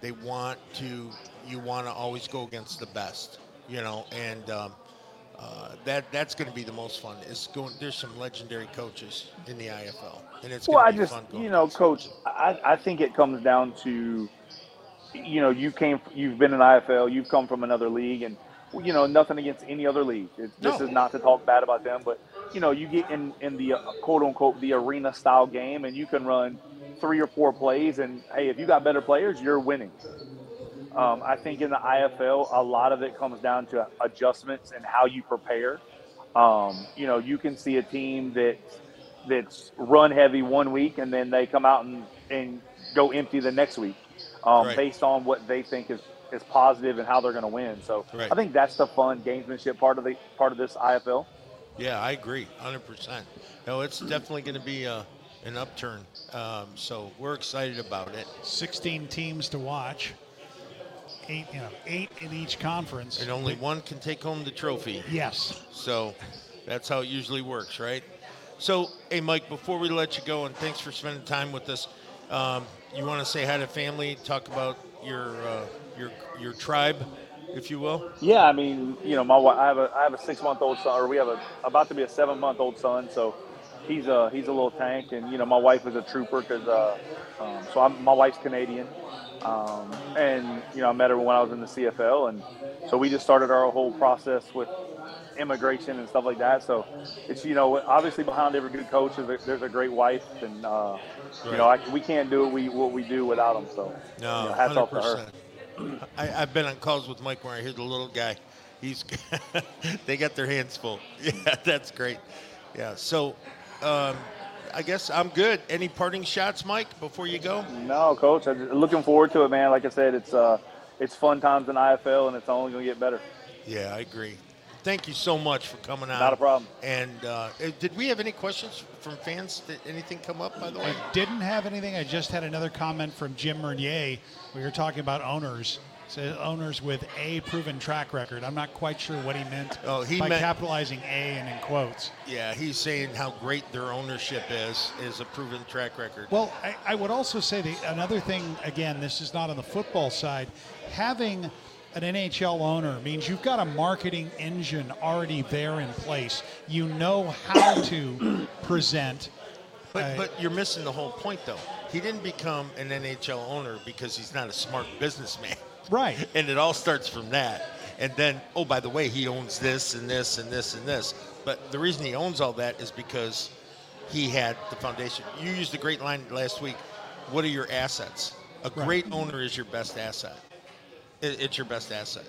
they want to you want to always go against the best, you know, and um, uh, that that's going to be the most fun. Is going. There's some legendary coaches in the IFL, and it's well. I just you know, coach. I, I think it comes down to, you know, you came, you've been in IFL, you've come from another league, and you know, nothing against any other league. It, this is not to talk bad about them, but you know, you get in in the uh, quote unquote the arena style game, and you can run three or four plays, and hey, if you got better players, you're winning. Um, I think in the IFL, a lot of it comes down to adjustments and how you prepare. Um, you know, you can see a team that that's run heavy one week and then they come out and, and go empty the next week, um, Right. based on what they think is, is positive and how they're going to win. So Right. I think that's the fun gamesmanship part of the part of this IFL. Yeah, I agree, 100%. No, it's definitely going to be a, an upturn. Um, so we're excited about it. 16 teams to watch. Eight, you know, eight in each conference. And only one can take home the trophy. Yes. So that's how it usually works, right? So, hey, Mike, before we let you go, and thanks for spending time with us, um, you want to say hi to family, talk about your uh, your your tribe, if you will? Yeah, I mean, you know, my wife, I have a I have a six month old son, or we have a about to be a seven month old son, so he's a he's a little tank, and you know, my wife is a trooper because uh, um, so I'm, my wife's Canadian, um, and you know, I met her when I was in the CFL, and so we just started our whole process with immigration and stuff like that. So it's you know, obviously behind every good coach is a, there's a great wife, and uh, you know, I, we can't do what we what we do without them. So No, you know, hats off to her. I, I've been on calls with Mike where I hear the little guy. He's they got their hands full. Yeah, that's great. Yeah. So, um, I guess I'm good. Any parting shots, Mike, before you go? No, coach. I'm just looking forward to it, man. Like I said, it's uh, it's fun times in IFL, and it's only going to get better. Yeah, I agree. Thank you so much for coming out. Not a problem. And uh, eh, did we have any questions from fans? Did anything come up, by the way? I didn't have anything. I just had another comment from Jim Mernier. We were talking about owners. So owners with a proven track record. I'm not quite sure what he meant Oh, he by meant- capitalizing A and in quotes. Yeah, he's saying how great their ownership is, is a proven track record. Well, I, I would also say that another thing, again, this is not on the football side, having an NHL owner means you've got a marketing engine already there in place. You know how to present. But, uh, but you're missing the whole point, though. He didn't become an NHL owner because he's not a smart businessman. Right. And it all starts from that. And then, oh, by the way, he owns this and this and this and this. But the reason he owns all that is because he had the foundation. You used a great line last week. What are your assets? A Right. great owner is your best asset. It's your best asset.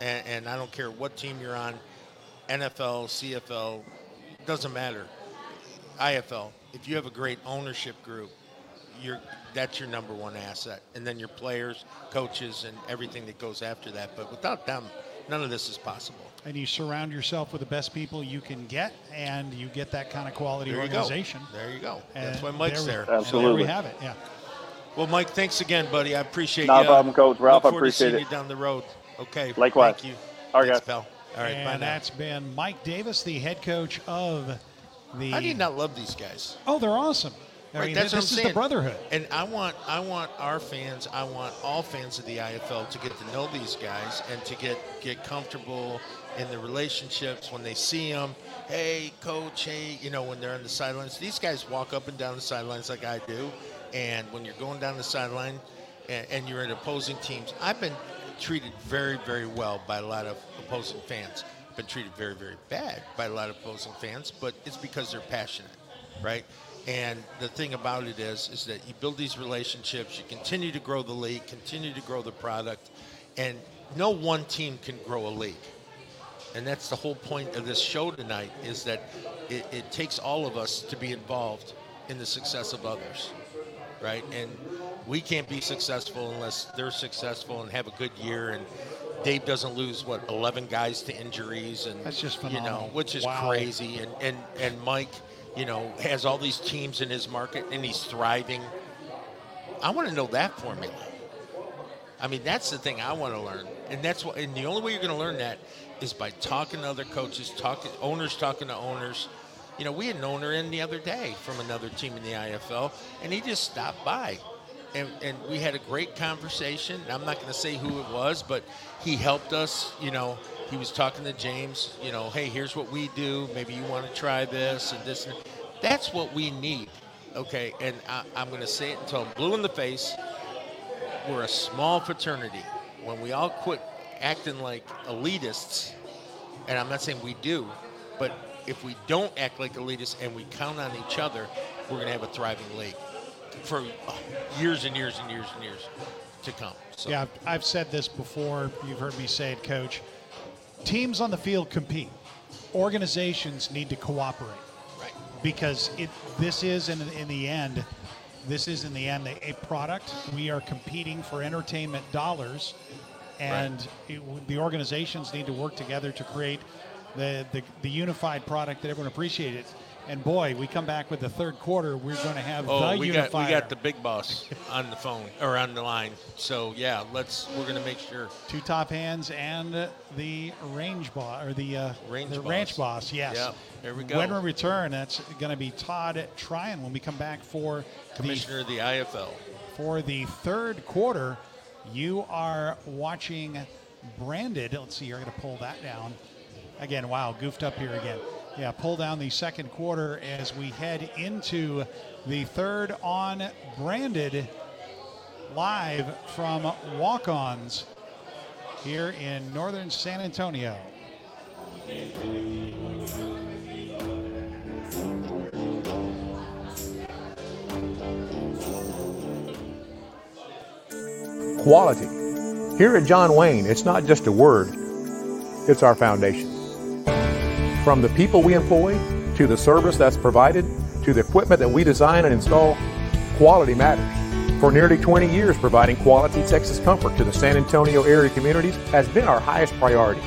And, and I don't care what team you're on, NFL, CFL, doesn't matter. IFL. If you have a great ownership group, you're that's your number one asset, and then your players, coaches, and everything that goes after that. But without them, none of this is possible. and you surround yourself with the best people you can get, and you get that kind of quality There you go. organization. There you go. That's why Mike's there we- there. and There we have it. Yeah. Well, Mike, thanks again, buddy. I appreciate Not a you. problem, Coach. Ralph, Look I forward to seeing appreciate you down the road. Okay. Likewise. Thank you. All right, thanks, guys. Pal. All right. And that's been Mike Davis, the head coach of the. How do you not love these guys? Oh, they're awesome. I Right, mean, that's this what I'm is saying. the brotherhood. And I want I want our fans, I want all fans of the IFL to get to know these guys and to get get comfortable in the relationships when they see them. Hey, coach. Hey, you know when they're on the sidelines. These guys walk up and down the sidelines like I do. And when you're going down the sideline and, and you're in opposing teams, I've been treated very very well by a lot of opposing fans. I've been treated very very bad by a lot of opposing fans, but it's because they're passionate, right? And the thing about it is, is that you build these relationships, you continue to grow the league, continue to grow the product, and no one team can grow a league. And that's the whole point of this show tonight is that it, it takes all of us to be involved in the success of others, right? And we can't be successful unless they're successful and have a good year and Dave doesn't lose what 11 guys to injuries and That's just you know which is Wow. crazy and and and Mike you know has all these teams in his market and he's thriving I want to know that formula I mean that's the thing I want to learn and that's what and the only way you're going to learn that is by talking to other coaches talking owners talking to owners you know we had an owner in the other day from another team in the IFL and he just stopped by and, and we had a great conversation. I'm not going to say who it was, but he helped us. You know, he was talking to James. You know, hey, here's what we do. Maybe you want to try this and this. And that's what we need. Okay, and I, I'm going to say it until I'm blue in the face. We're a small fraternity. When we all quit acting like elitists, and I'm not saying we do, but if we don't act like elitists and we count on each other, we're going to have a thriving league for oh, years and years and years and years to come. So. Yeah, I've said this before. You've heard me say it, Coach. Teams on the field compete. Organizations need to cooperate. Right. Because it this is in, in the end, this is in the end a, a product. We are competing for entertainment dollars, and it, the organizations need to work together to create the, the, the unified product that everyone appreciates. And boy, we come back with the third quarter. We're going to have Oh, the we unifier. got we got the big boss on the phone or on the line. So yeah, let's we're gonna make sure. Two top hands and the range boss or the uh, Range the boss. ranch boss. Yes. Yep, there we go. When we return, that's going to be Todd Tryon when we come back for Commissioner of the IFL. for the third quarter. You are watching branded. Let's see. You're going to pull that down again. Wow, goofed up here again. Yeah, pull down the second quarter as we head into the third on branded live from Walk Ons here in northern San Antonio. Quality. Here at John Wayne, it's not just a word, it's our foundation. From the people we employ, to the service that's provided, to the equipment that we design and install, quality matters. For nearly 20 years, providing quality Texas comfort to the San Antonio area communities has been our highest priority.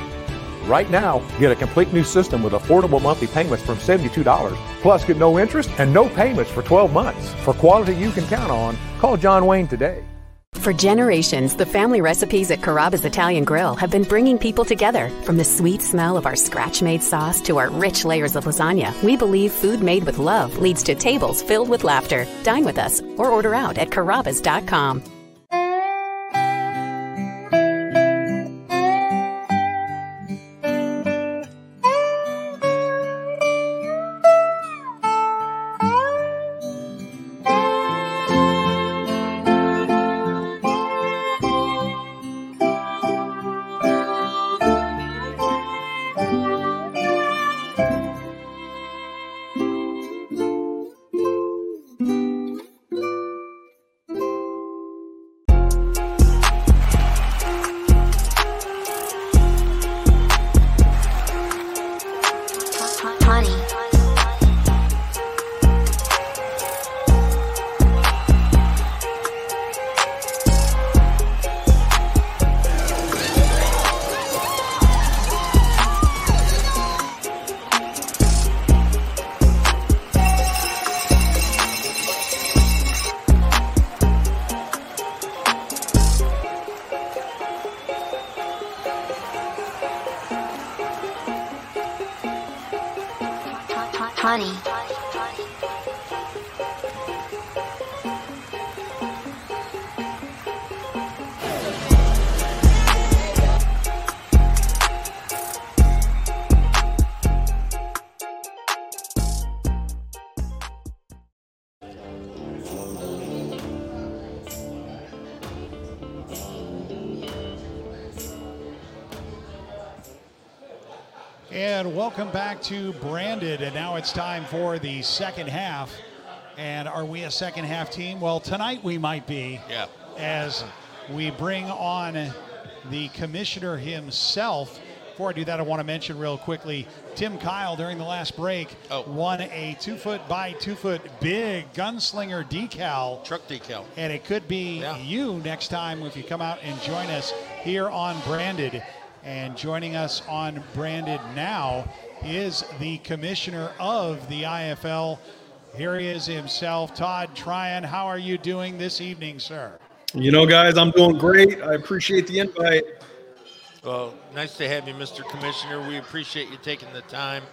Right now, get a complete new system with affordable monthly payments from $72. Plus, get no interest and no payments for 12 months. For quality you can count on, call John Wayne today. For generations, the family recipes at Carrabba's Italian Grill have been bringing people together. From the sweet smell of our scratch made sauce to our rich layers of lasagna, we believe food made with love leads to tables filled with laughter. Dine with us or order out at Carrabba's.com. welcome back to Branded. And now it's time for the second half. And are we a second half team? Well, tonight we might be. Yeah. As we bring on the commissioner himself. Before I do that, I want to mention real quickly Tim Kyle during the last break oh. won a two foot by two foot big gunslinger decal. Truck decal. And it could be you next time if you come out and join us here on Branded. And joining us on Branded now is the commissioner of the IFL. Here he is himself, Todd Tryon. How are you doing this evening, sir? You know, guys, I'm doing great. I appreciate the invite. Well, nice to have you, Mr. Commissioner. We appreciate you taking the time.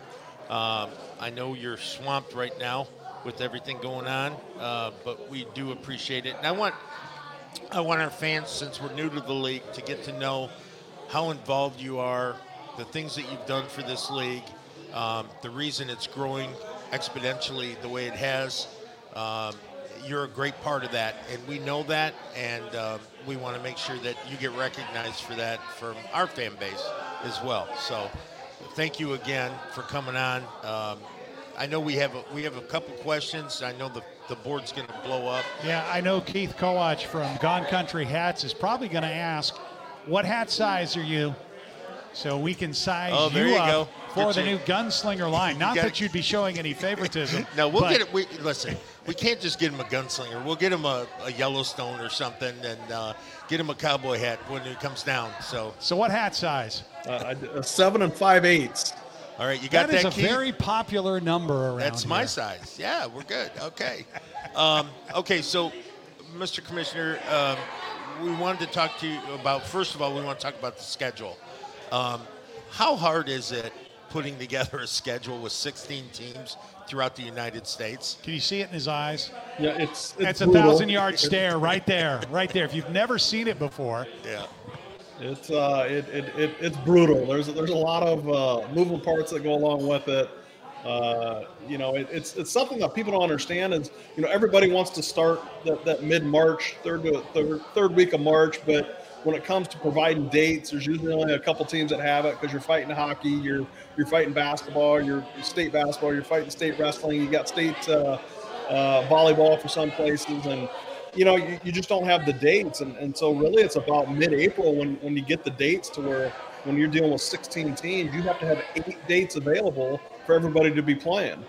Uh, I know you're swamped right now with everything going on, uh, but we do appreciate it. And I want, I want our fans, since we're new to the league, to get to know how involved you are, the things that you've done for this league, um, the reason it's growing exponentially the way it has. Um, you're a great part of that, and we know that, and um, we want to make sure that you get recognized for that from our fan base as well. So, thank you again for coming on. Um, I know we have a, we have a couple questions. I know the the board's going to blow up. Yeah, I know Keith Kowach from Gone Country Hats is probably going to ask, "What hat size are you?" So we can size Oh, there you, you up go. For the you- new gunslinger line. Not got- that you'd be showing any favoritism. No, we'll get it. We, listen, we can't just get him a gunslinger. We'll get him a, a Yellowstone or something, and uh, get him a cowboy hat when it comes down. So, So what hat size? Uh, a seven and five eighths. all right, you got that that, is a Keith? very popular number around That's my size. Yeah, we're good. Okay. Um, okay, so, Mr. Commissioner, um, we wanted to talk to you about, first of all, we want to talk about the schedule. Um, how hard is it putting together a schedule with 16 teams throughout the United States? Can you see it in his eyes? Yeah, it's That's a thousand yard stare right there, right there. If you've never seen it before, Yeah. It's uh, it, it, it it's brutal. There's there's a lot of uh, moving parts that go along with it. Uh, you know, it, it's it's something that people don't understand. Is you know everybody wants to start that, that mid March, third to third third week of March, but when it comes to providing dates, there's usually only a couple teams that have it because you're fighting hockey, you're you're fighting basketball, you're state basketball, you're fighting state wrestling, you got state uh, uh, volleyball for some places, and you know you, you just don't have the dates, and, and so really it's about mid-April when when you get the dates to where when you're dealing with 16 teams, you have to have eight dates available for everybody to be playing.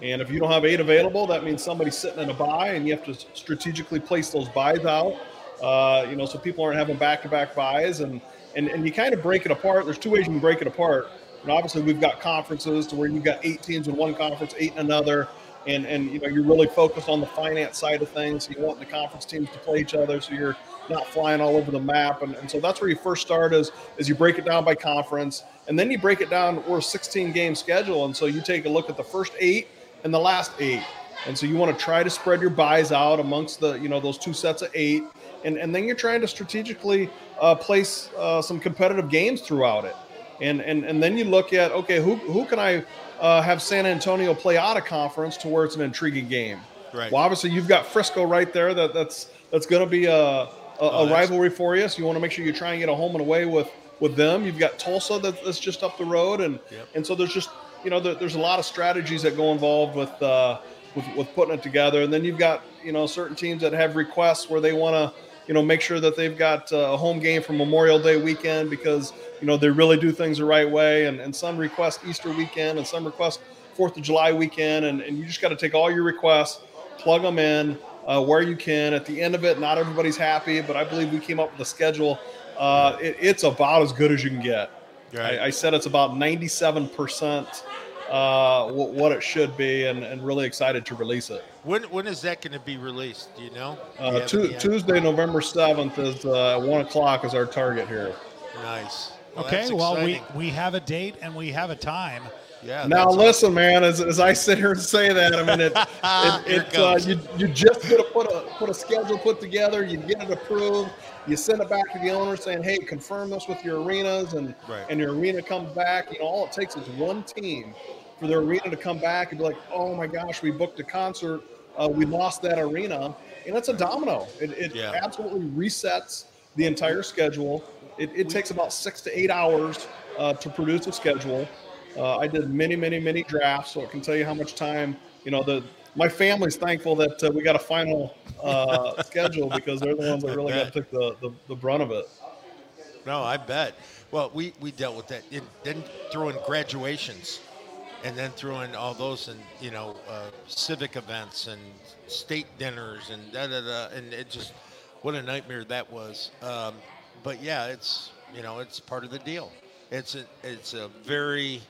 And if you don't have eight available, that means somebody's sitting in a bye, and you have to strategically place those byes out. Uh, you know, so people aren't having back-to-back byes, and and and you kind of break it apart. There's two ways you can break it apart. And obviously, we've got conferences to where you've got eight teams in one conference, eight in another, and and you know you're really focused on the finance side of things. You want the conference teams to play each other, so you're not flying all over the map. And, and so that's where you first start is, is you break it down by conference and then you break it down. We're a 16 game schedule. And so you take a look at the first eight and the last eight. And so you want to try to spread your byes out amongst the, you know, those two sets of eight. And, and then you're trying to strategically uh, place uh, some competitive games throughout it. And, and, and then you look at, okay, who, who can I uh, have San Antonio play out of conference to where it's an intriguing game? Right. Well, obviously you've got Frisco right there. That that's that's going to be a, a, Oh, a rivalry for you. So you want to make sure you try and get a home and away with with them. You've got Tulsa that, that's just up the road, and and so there's just you know there, there's a lot of strategies that go involved with uh, with with putting it together. And then you've got you know certain teams that have requests where they want to you know make sure that they've got uh, a home game for Memorial Day weekend because you know they really do things the right way, and, and some request Easter weekend, and some request Fourth of July weekend, and, and you just got to take all your requests, plug them in uh, where you can. At the end of it, not everybody's happy, but I believe we came up with a schedule. Uh, it, it's about as good as you can get. Right. I, I said it's about 97% uh, what, what it should be, and, and really excited to release it. When when is that going to be released? Do you know? Do you Uh, tu- Tuesday, November 7th is uh, 1 o'clock is our target here. Nice. Okay, well, we, we have a date and we have a time. Yeah. now that's listen, man. As, as I sit here and say that, I mean, it, it, it it uh, you you just gonna put a put a schedule put together. You get it approved. You send it back to the owner saying, "Hey, confirm this with your arenas," and Right. and your arena comes back. You know, all it takes is one team for their arena to come back and be like, "Oh my gosh, we booked a concert. Uh, we lost that arena," and it's a domino. It, it Yeah. absolutely resets the entire schedule. It, it takes about six to eight hours uh, to produce a schedule. Uh, I did many, many, many drafts, so I can tell you how much time. You know, the my family's thankful that uh, we got a final uh, schedule because they're the ones that really got to take the, the, the brunt of it. No, I bet. Well, we, we dealt with that. It, then throw in graduations, and then throw in all those and you know uh, civic events and state dinners and da da da. And it just what a nightmare that was. Um, but yeah, it's you know it's part of the deal. It's a it's a very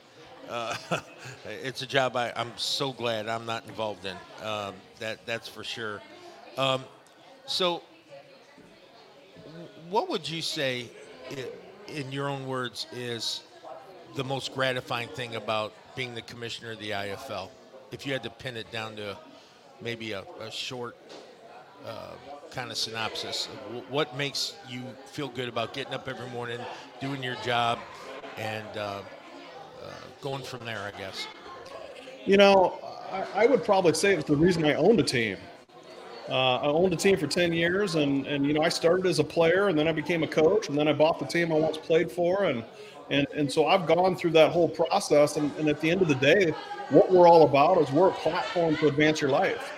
uh, it's a job I, I'm so glad I'm not involved in. Um, that that's for sure. Um, so what would you say, in your own words, is the most gratifying thing about being the commissioner of the IFL? If you had to pin it down to maybe a, a short uh, kind of synopsis, wh- what makes you feel good about getting up every morning, doing your job, and uh, uh, going from there, I guess? You know, I, I would probably say it's the reason I owned a team. Uh, I owned a team for 10 years, and, and you know, I started as a player, and then I became a coach, and then I bought the team I once played for, and and and so I've gone through that whole process. And, and at the end of the day, what we're all about is we're a platform to advance your life.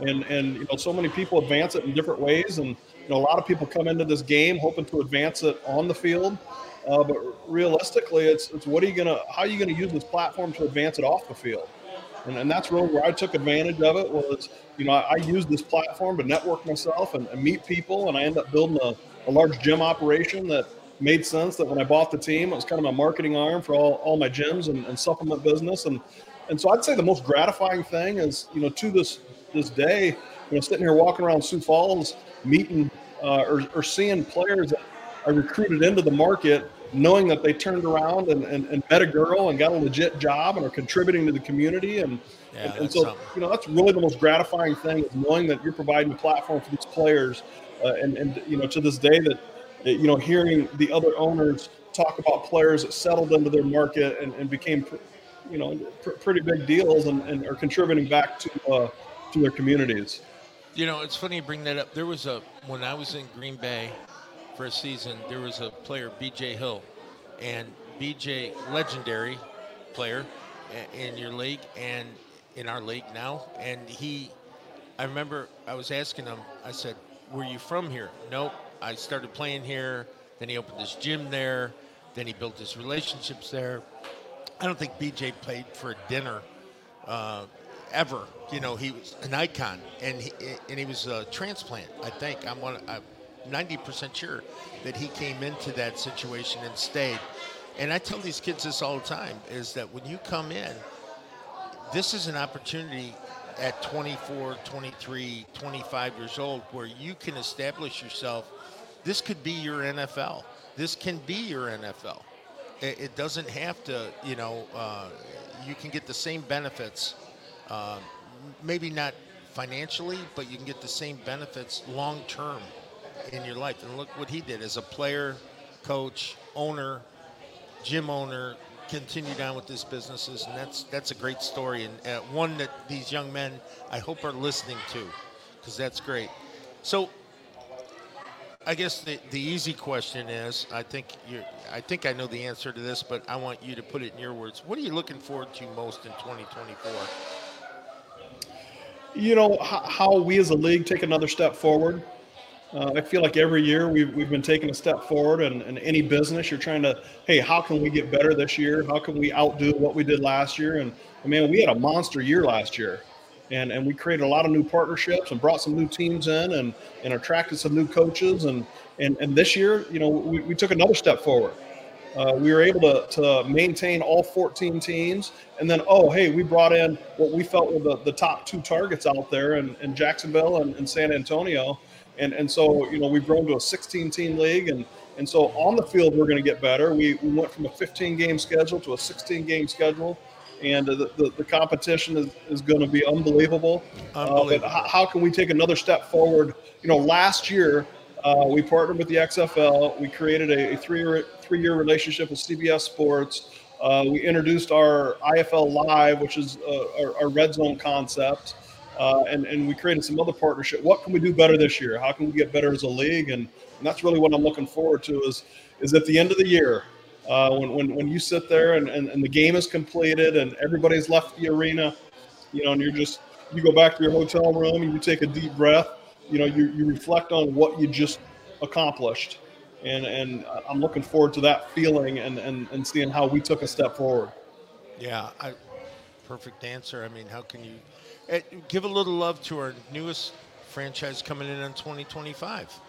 And and you know, so many people advance it in different ways, and you know, a lot of people come into this game hoping to advance it on the field. Uh, but realistically, it's it's what are you gonna how are you gonna use this platform to advance it off the field? And, and that's really where I took advantage of it was, you know, I, I used this platform to network myself and, and meet people, and I ended up building a, a large gym operation that made sense. That when I bought the team, it was kind of my marketing arm for all, all my gyms and, and supplement business. And and so I'd say the most gratifying thing is, you know, to this this day, you know, sitting here walking around Sioux Falls, meeting uh, or, or seeing players that I recruited into the market knowing that they turned around and, and, and met a girl and got a legit job and are contributing to the community and Yeah, and, and so something. you know that's really the most gratifying thing is knowing that you're providing a platform for these players uh, and and you know to this day that that, you know hearing the other owners talk about players that settled into their market and, and became you know pr- pretty big deals and, and are contributing back to uh, to their communities You know, it's funny you bring that up. There was a when I was in Green Bay for a season, there was a player, BJ Hill, and BJ, legendary player in your league and in our league now. And he, I remember I was asking him. I said, "Were you from here?" Nope. I started playing here. Then he opened his gym there. Then he built his relationships there. I don't think BJ played for a dinner uh, ever. You know, he was an icon, and he and he was a transplant. I think I'm one. I'm 90% sure that he came into that situation and stayed. And I tell these kids this all the time: is that when you come in, this is an opportunity at 24, 23, 25 years old where you can establish yourself this could be your NFL. This can be your NFL. It, it doesn't have to, you know, uh, you can get the same benefits, uh, maybe not financially, but you can get the same benefits long term in your life. And look what he did as a player, coach, owner, gym owner, continued on with this businesses, and that's that's a great story and uh, one that these young men I hope are listening to, because that's great. So, I guess the, the easy question is, I think you I think I know the answer to this, but I want you to put it in your words. What are you looking forward to most in 2024? You know how, we as a league take another step forward. Uh, I feel like every year we've, we've been taking a step forward, and in any business, you're trying to, hey, how can we get better this year? How can we outdo what we did last year? And I mean, we had a monster year last year, and and we created a lot of new partnerships and brought some new teams in, and and attracted some new coaches, and and and this year, you know, we, we took another step forward. Uh, we were able to, to maintain all 14 teams. And then, oh, hey, we brought in what we felt were the, the top two targets out there in, in Jacksonville and, San Antonio. And, and so, you know, we've grown to a 16 team league. And, and so on the field, we're going to get better. We, we went from a 15 game schedule to a 16 game schedule. And the, the, the competition is, is going to be unbelievable. unbelievable. Uh, how, how can we take another step forward? You know, last year, uh, we partnered with the XFL. We created a, a three-year three-year relationship with CBS Sports. Uh, we introduced our IFL Live, which is uh, our, our, red zone concept, uh, and and we created some other partnership. What can we do better this year? How can we get better as a league? And, and that's really what I'm looking forward to. Is is at the end of the year. Uh, when, when, when you sit there and, and, and the game is completed and everybody's left the arena, you know, and you're just, you go back to your hotel room and you take a deep breath, you know, you, you reflect on what you just accomplished. And, and I'm looking forward to that feeling and, and, and seeing how we took a step forward. Yeah, I, perfect answer. I mean, how can you eh, give a little love to our newest franchise coming in in 2025?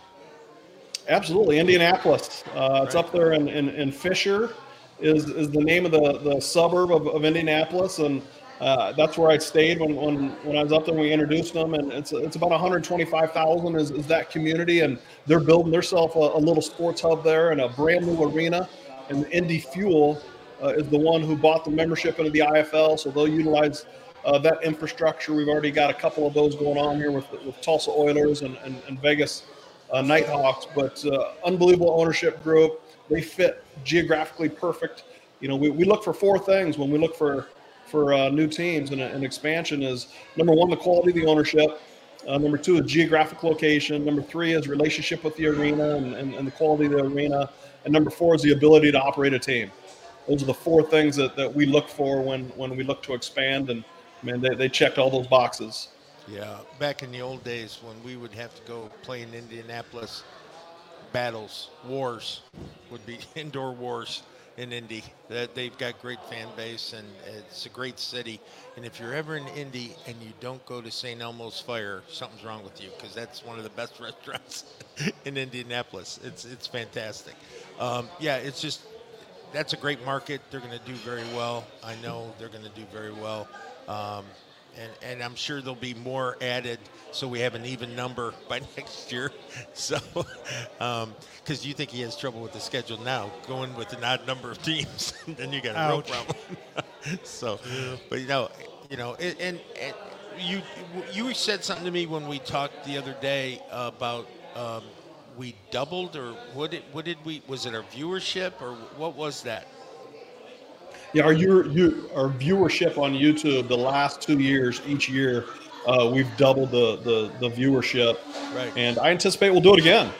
Absolutely, Indianapolis. Uh, it's up there in, in, in, Fisher, is is the name of the, the suburb of, of Indianapolis, and uh, that's where I stayed when, when, when I was up there. We introduced them, and it's it's about 125,000 is, is that community, and they're building themselves a, a, little sports hub there and a brand new arena. And Indy Fuel uh, is the one who bought the membership into the IFL, so they'll utilize uh, that infrastructure. We've already got a couple of those going on here with, with Tulsa Oilers and, and, and Vegas uh, Knight Hawks, but uh, unbelievable ownership group. They fit geographically perfect. You know, we, we look for four things when we look for for uh, new teams and an expansion is number one, the quality of the ownership. Uh, number two is geographic location. Number three is relationship with the arena and, and, and, the quality of the arena. And number four is the ability to operate a team. Those are the four things that, that we look for when, when we look to expand. And man, they, they checked all those boxes. Yeah, back in the old days when we would have to go play in Indianapolis, battles, wars would be indoor wars in Indy. That they've got great fan base and it's a great city. And if you're ever in Indy and you don't go to St. Elmo's Fire, something's wrong with you because that's one of the best restaurants in Indianapolis. It's it's fantastic. Um, yeah, it's just that's a great market. They're going to do very well. I know they're going to do very well. Um, and, and I'm sure there'll be more added so we have an even number by next year. So, because um, you think he has trouble with the schedule now, going with an odd number of teams, then you got a real problem. so, yeah. but you know, you know, and, and, and, you you said something to me when we talked the other day about um, we doubled or what did what did we was it our viewership or what was that? Yeah, our your, our viewership on YouTube the last two years, each year, uh, we've doubled the, the the viewership, right. and I anticipate we'll do it again.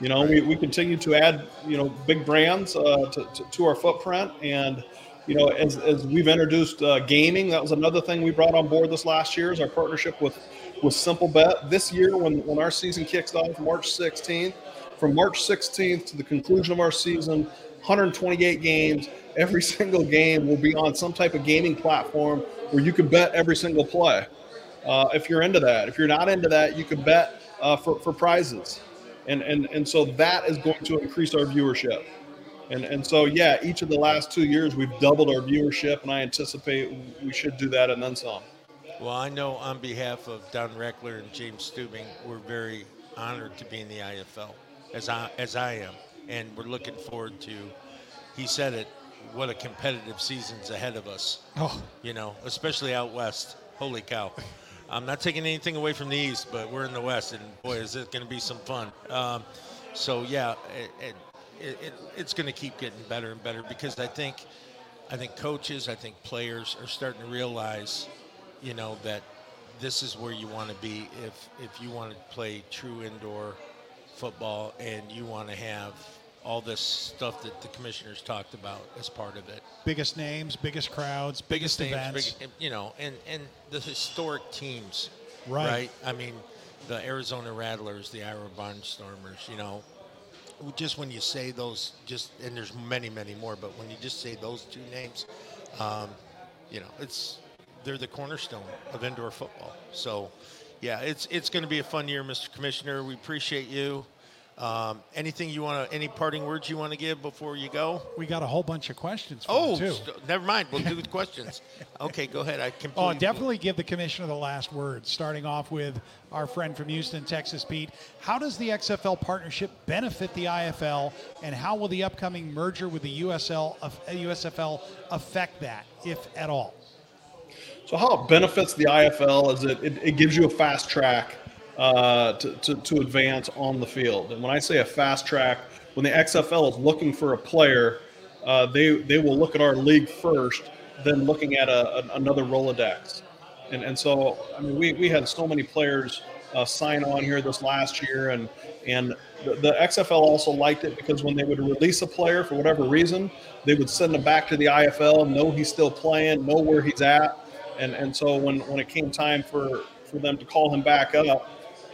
You know, right. we, we continue to add you know big brands uh, to, to, to our footprint, and you know as, as we've introduced uh, gaming, that was another thing we brought on board this last year is our partnership with with Simplebet. This year, when when our season kicks off March 16th, from March 16th to the conclusion of our season, 128 games every single game will be on some type of gaming platform where you can bet every single play. Uh, if you're into that, if you're not into that, you can bet uh, for, for prizes. And, and, and so that is going to increase our viewership. And, and so, yeah, each of the last two years, we've doubled our viewership, and I anticipate we should do that and then some. Well, I know on behalf of Don Reckler and James Stubing, we're very honored to be in the IFL. as I as I am, and we're looking forward to. He said it. What a competitive season's ahead of us. Oh. You know, especially out west. Holy cow! I'm not taking anything away from the east, but we're in the west, and boy, is it going to be some fun. Um, so yeah, it, it, it, it's going to keep getting better and better because I think, I think coaches, I think players are starting to realize, you know, that this is where you want to be if if you want to play true indoor football and you want to have all this stuff that the commissioners talked about as part of it. Biggest names, biggest crowds, biggest, names, events. big- you know, and and the historic teams, Right. I mean, the Arizona Rattlers, the Iowa Barnstormers. You know, just when you say those, just and there's many, many more, but when you just say those two names, um, you know, it's they're the cornerstone of indoor football. So, yeah, it's it's going to be a fun year, Mr. Commissioner. We appreciate you. Um, anything you want to, any parting words you want to give before you go? We got a whole bunch of questions. For Oh, too. st- never mind. We'll do the questions. Okay, go ahead. I completely. Oh, definitely give the commissioner the last word. Starting off with our friend from Houston, Texas, Pete. How does the XFL partnership benefit the IFL, and how will the upcoming merger with the USL, of- USFL affect that, if at all? So how it benefits the IFL is it, it, it gives you a fast track uh, to, to, to advance on the field. And when I say a fast track, when the XFL is looking for a player, uh, they, they will look at our league first, then looking at a, a- another Rolodex. And, and so, I mean, we, we had so many players uh, sign on here this last year, and, and the, the XFL also liked it because when they would release a player for whatever reason, they would send him back to the IFL, know he's still playing, know where he's at. And, and so when, when it came time for, for them to call him back up,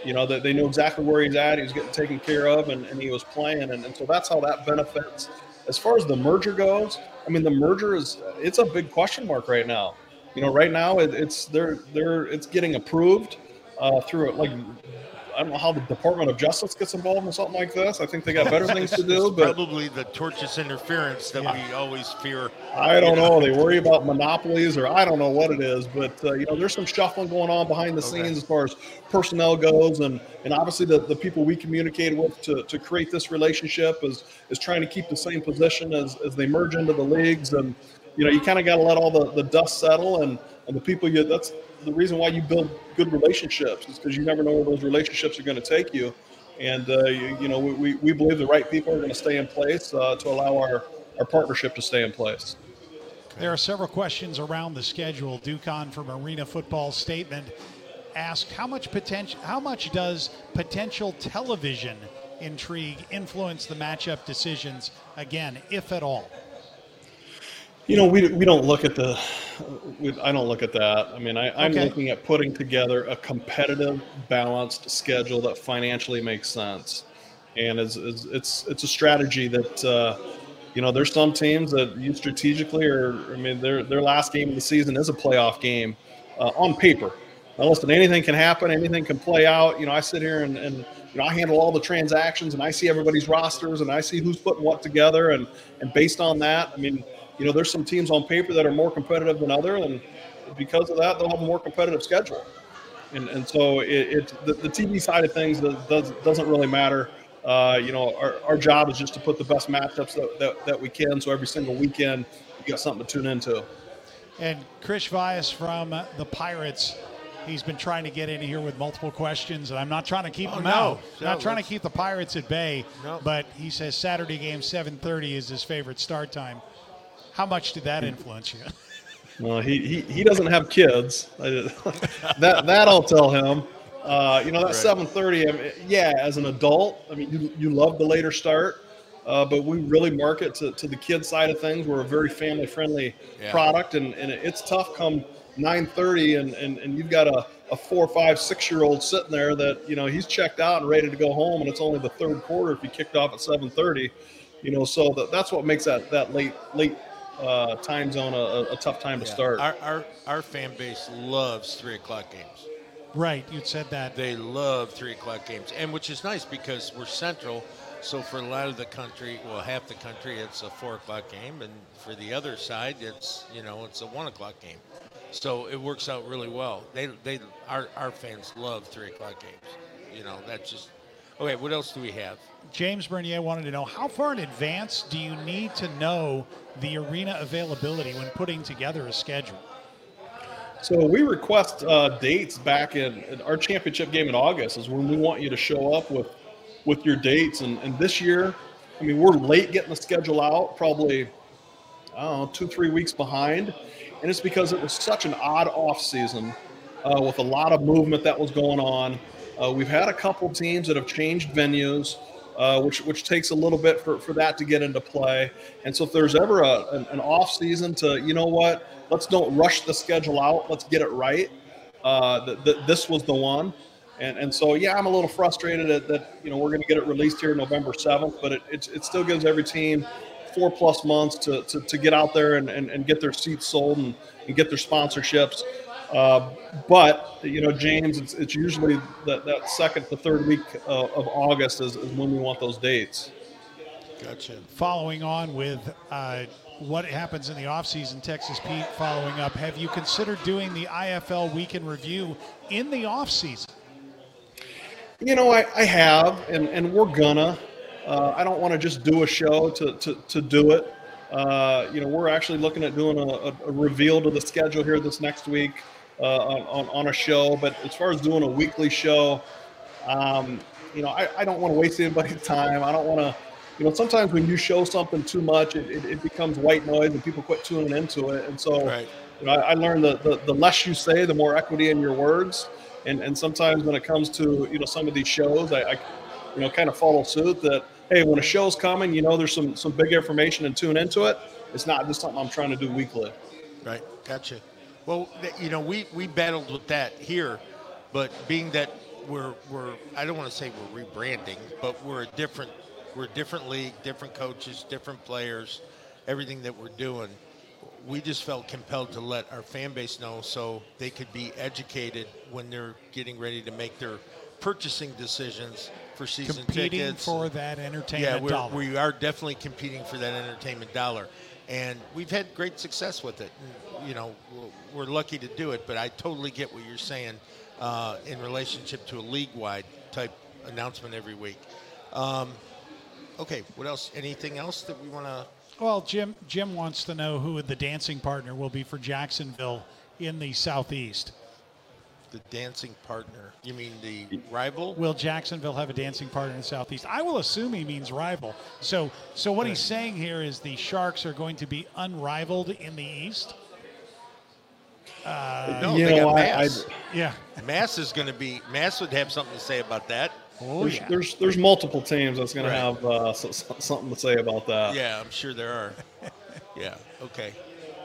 you know, that they knew exactly where he's at, he was getting taken care of, and, and he was playing. And, and so that's how that benefits. As far as the merger goes, I mean, the merger is, it's a big question mark right now. You know, right now it, it's, they're, they're, it's getting approved uh, through, it like, I don't know how the Department of Justice gets involved in something like this. I think they got better things to do, but probably the tortious interference that we always fear. I don't you know. They worry about monopolies, or I don't know what it is. But uh, you know, there's some shuffling going on behind the Okay. scenes as far as personnel goes, and and obviously the, the people we communicated with to, to create this relationship is is trying to keep the same position as, as they merge into the leagues, and you know, you kind of got to let all the, the dust settle, and and the people you that's the reason why you build good relationships is because you never know where those relationships are going to take you. And uh, you, you know, we, we, believe the right people are going to stay in place uh, to allow our, our partnership to stay in place. There are several questions around the schedule. Ducon from Arena Football Statement asked how much potential, how much does potential television intrigue influence the matchup decisions again, if at all? You know, we, we don't look at the, we, I don't look at that. I mean, I, I'm Okay. looking at putting together a competitive, balanced schedule that financially makes sense. And it's, it's, it's, a strategy that, uh, you know, there's some teams that you strategically or, I mean, their, their last game of the season is a playoff game uh, on paper. Now, listen, anything can happen, anything can play out. You know, I sit here and, and you know, I handle all the transactions and I see everybody's rosters and I see who's putting what together. And, and based on that, I mean, you know, there's some teams on paper that are more competitive than other, and because of that, they'll have a more competitive schedule. And, and so it, it the, the TV side of things does, does, doesn't really matter. Uh, you know, our, our job is just to put the best matchups that, that, that we can. So every single weekend, you got something to tune into. And Chris Vias from uh, the Pirates, he's been trying to get in here with multiple questions, and I'm not trying to keep Oh, him no. out. No, not trying to keep the Pirates at bay. No. But he says Saturday game 7:30 is his favorite start time. How much did that influence you? Well, he, he, he doesn't have kids. That that I'll tell him. Uh, you know that Right. seven thirty. I mean, yeah, as an adult, I mean, you, you love the later start, uh, but we really market to, to the kid side of things. We're a very family friendly Yeah. product, and, and it's tough come nine thirty, and, and and you've got a, a four, five, six year old sitting there that you know he's checked out and ready to go home, and it's only the third quarter if you kicked off at seven thirty. You know, so that, that's what makes that that late late uh, time zone a, a tough time to Yeah. start. Our, our our fan base loves three o'clock games. right, you said that. They love three o'clock games, and which is nice because we're central. So for a lot of the country, well, half the country, it's a four o'clock game, and for the other side, it's you know it's a one o'clock game. So it works out really well. They they our our fans love three o'clock games. You know that's just Okay, what else do we have? James Bernier wanted to know how far in advance do you need to know the arena availability when putting together a schedule? So we request uh, dates back in, in, our championship game in August is when we want you to show up with with your dates. And, and this year, I mean, we're late getting the schedule out, probably I don't know two three weeks behind, and it's because it was such an odd off season uh, with a lot of movement that was going on. Uh, we've had a couple teams that have changed venues. Uh, which which takes a little bit for, for that to get into play. And so if there's ever a, an, an off season to, you know what, let's don't rush the schedule out. Let's get it right. Uh, the, this was the one. And, and so, yeah, I'm a little frustrated that, that you know, we're going to get it released here November 7th, but it, it, it, still gives every team four plus months to, to, to get out there and, and, and get their seats sold and, and get their sponsorships. Uh, but you know, James, it's, it's usually that, that second to third week uh, of August is, is, when we want those dates. Gotcha. Following on with uh, what happens in the offseason, Texas Pete following up, have you considered doing the IFL weekend review in the offseason? You know, I, I have, and, and we're gonna. Uh, I don't want to just do a show to, to, to do it. Uh, you know, we're actually looking at doing a, a, reveal to the schedule here this next week uh, on, on a show. But as far as doing a weekly show, um, you know, I, I don't want to waste anybody's time. I don't want to you know, sometimes when you show something too much, it, it, it, becomes white noise and people quit tuning into it. And so, right. you know, I, I learned that the, the less you say, the more equity in your words. And, and sometimes when it comes to, you know, some of these shows, I, I you know, kind of follow suit that, hey, when a show's coming, you know, there's some, some big information and tune into it. It's not just something I'm trying to do weekly. Right. Gotcha. Well, you know, we, we battled with that here, but being that we're, we're, I don't want to say we're rebranding, but we're a different we're a different league, different coaches, different players, everything that we're doing. We just felt compelled to let our fan base know so they could be educated when they're getting ready to make their purchasing decisions for season competing tickets. for that entertainment yeah, we're, dollar. we are definitely competing for that entertainment dollar, and we've had great success with it. You know, we're lucky to do it, but I totally get what you're saying uh, in relationship to a league-wide type announcement every week. Um, okay, what else? Anything else that we want to? Well, Jim Jim wants to know who the dancing partner will be for Jacksonville in the Southeast. The dancing partner? You mean the rival? Will Jacksonville have a dancing partner in the Southeast? I will assume he means rival. So, so what he's saying here is the Sharks are going to be unrivaled in the East. Uh, no, they got Mass. I, I, yeah, Mass is going to be. Mass would have something to say about that. Oh, there's, yeah. there's, there's multiple teams that's going right. to have uh, so, so, something to say about that. Yeah, I'm sure there are. yeah. Okay.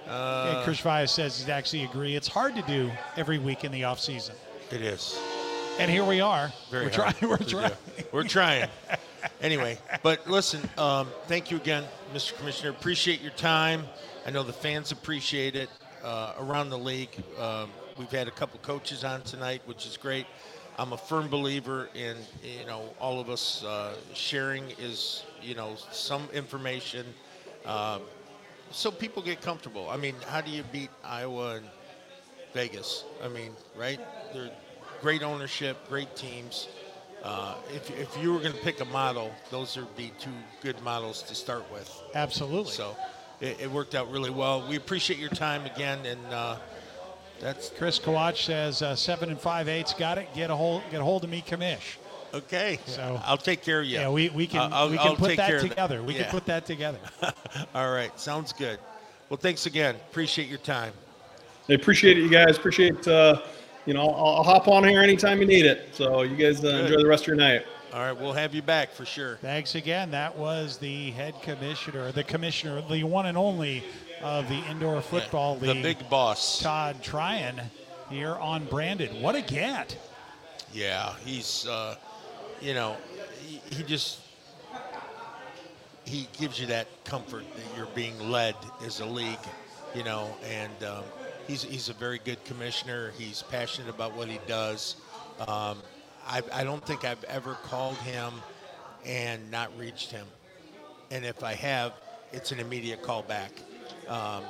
Uh, yeah, Chris Vyas says he'd actually agree. It's hard to do every week in the off season. It is. And here we are. Very we're trying. We're trying. We're trying. anyway, but listen. Um, thank you again, Mr. Commissioner. Appreciate your time. I know the fans appreciate it uh, around the league. Um, we've had a couple coaches on tonight, which is great. I'm a firm believer in you know all of us uh, sharing is you know some information uh, so people get comfortable. I mean, how do you beat Iowa and Vegas? I mean, right? They're great ownership, great teams. Uh, if, if you were going to pick a model, those would be two good models to start with. Absolutely. So it, it worked out really well. We appreciate your time again, and uh, that's Chris Kawach says uh, seven and five eighths. Got it. Get a hold. Get a hold of me, Commish. Okay. So I'll take care of you. Yeah, we, we can I'll, we can I'll put that that. together. We yeah. can put that together. All right. Sounds good. Well, thanks again. Appreciate your time. I appreciate it, you guys. Appreciate. Uh, you know, I'll, I'll, hop on here anytime you need it. So you guys uh, enjoy the rest of your night. All right, we'll have you back for sure. Thanks again. That was the head commissioner, the commissioner, the one and only of the indoor football yeah, league. The big boss. Todd Tryon here on Branded. What a get. Yeah, he's, uh, you know, he, he, just, he gives you that comfort that you're being led as a league, you know, and um, he's, he's a very good commissioner. He's passionate about what he does. Um, I, I don't think I've ever called him and not reached him. And if I have, it's an immediate call back, um,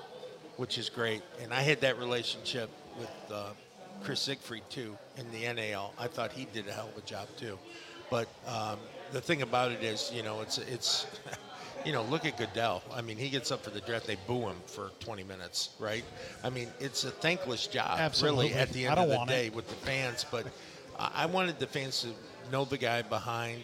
which is great. And I had that relationship with uh, Chris Siegfried too in the NAL. I thought he did a hell of a job too. But um, the thing about it is, you know, it's it's. You know, look at Goodell. I mean, he gets up for the draft, they boo him for 20 minutes, right? I mean, it's a thankless job, Absolutely. really, at the end of the day it. with the fans. But I wanted the fans to know the guy behind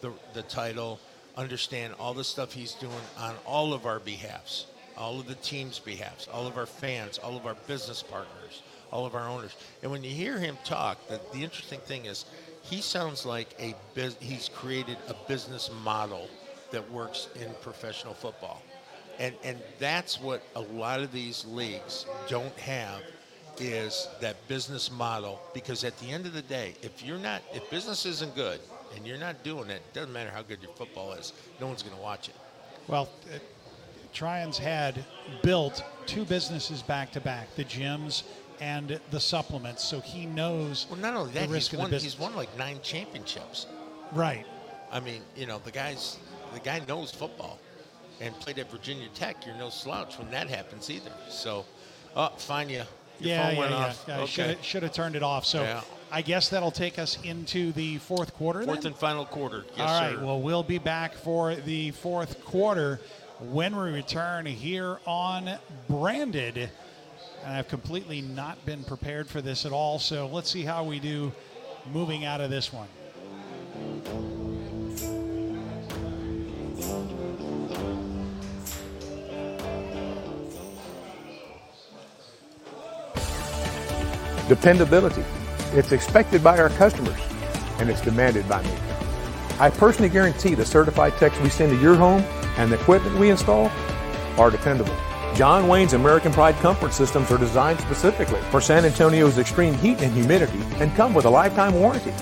the, the title, understand all the stuff he's doing on all of our behalfs, all of the team's behalfs, all of our fans, all of our business partners, all of our owners. And when you hear him talk, the, the interesting thing is he sounds like a bus- he's created a business model that works in professional football. And, and that's what a lot of these leagues don't have is that business model because at the end of the day if you're not if business isn't good and you're not doing it doesn't matter how good your football is no one's going to watch it. Well, uh, Tryon's had built two businesses back to back, the gyms and the supplements, so he knows well not only that he's won, he's won like nine championships. Right. i mean you know the guy's the guy knows football and played at virginia tech you're no slouch when that happens either. So oh fine you your yeah, phone yeah, went yeah, off yeah. okay. Should have should have turned it off. So Yeah. I guess that'll take us into the fourth quarter. fourth then? and final quarter yes All right. sir. Well, we'll be back for the fourth quarter when we return here on Branded. And I've completely not been prepared for this at all. So let's see how we do moving out of this one. Dependability. It's expected by our customers, and it's demanded by me. I personally guarantee the certified techs we send to your home and the equipment we install are dependable. John Wayne's American Pride comfort systems are designed specifically for San Antonio's extreme heat and humidity and come with a lifetime warranty.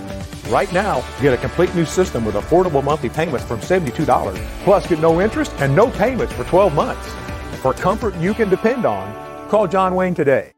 Right now, get a complete new system with affordable monthly payments from $72, plus get no interest and no payments for 12 months. For comfort you can depend on, call John Wayne today.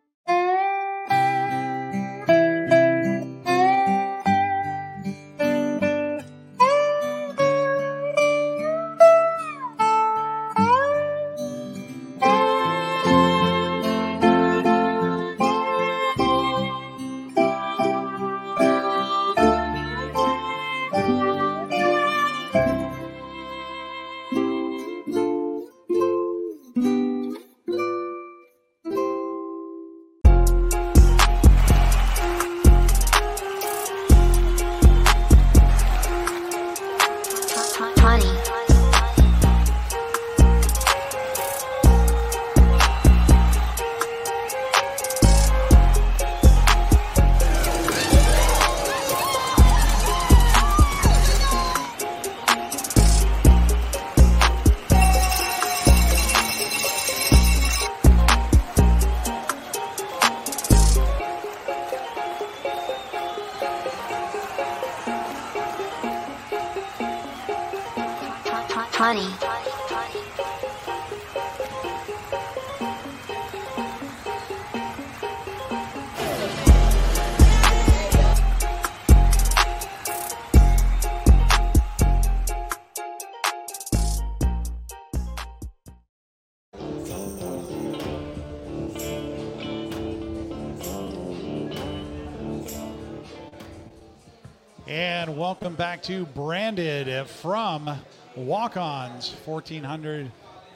Welcome back to Branded from Walk Ons, 1400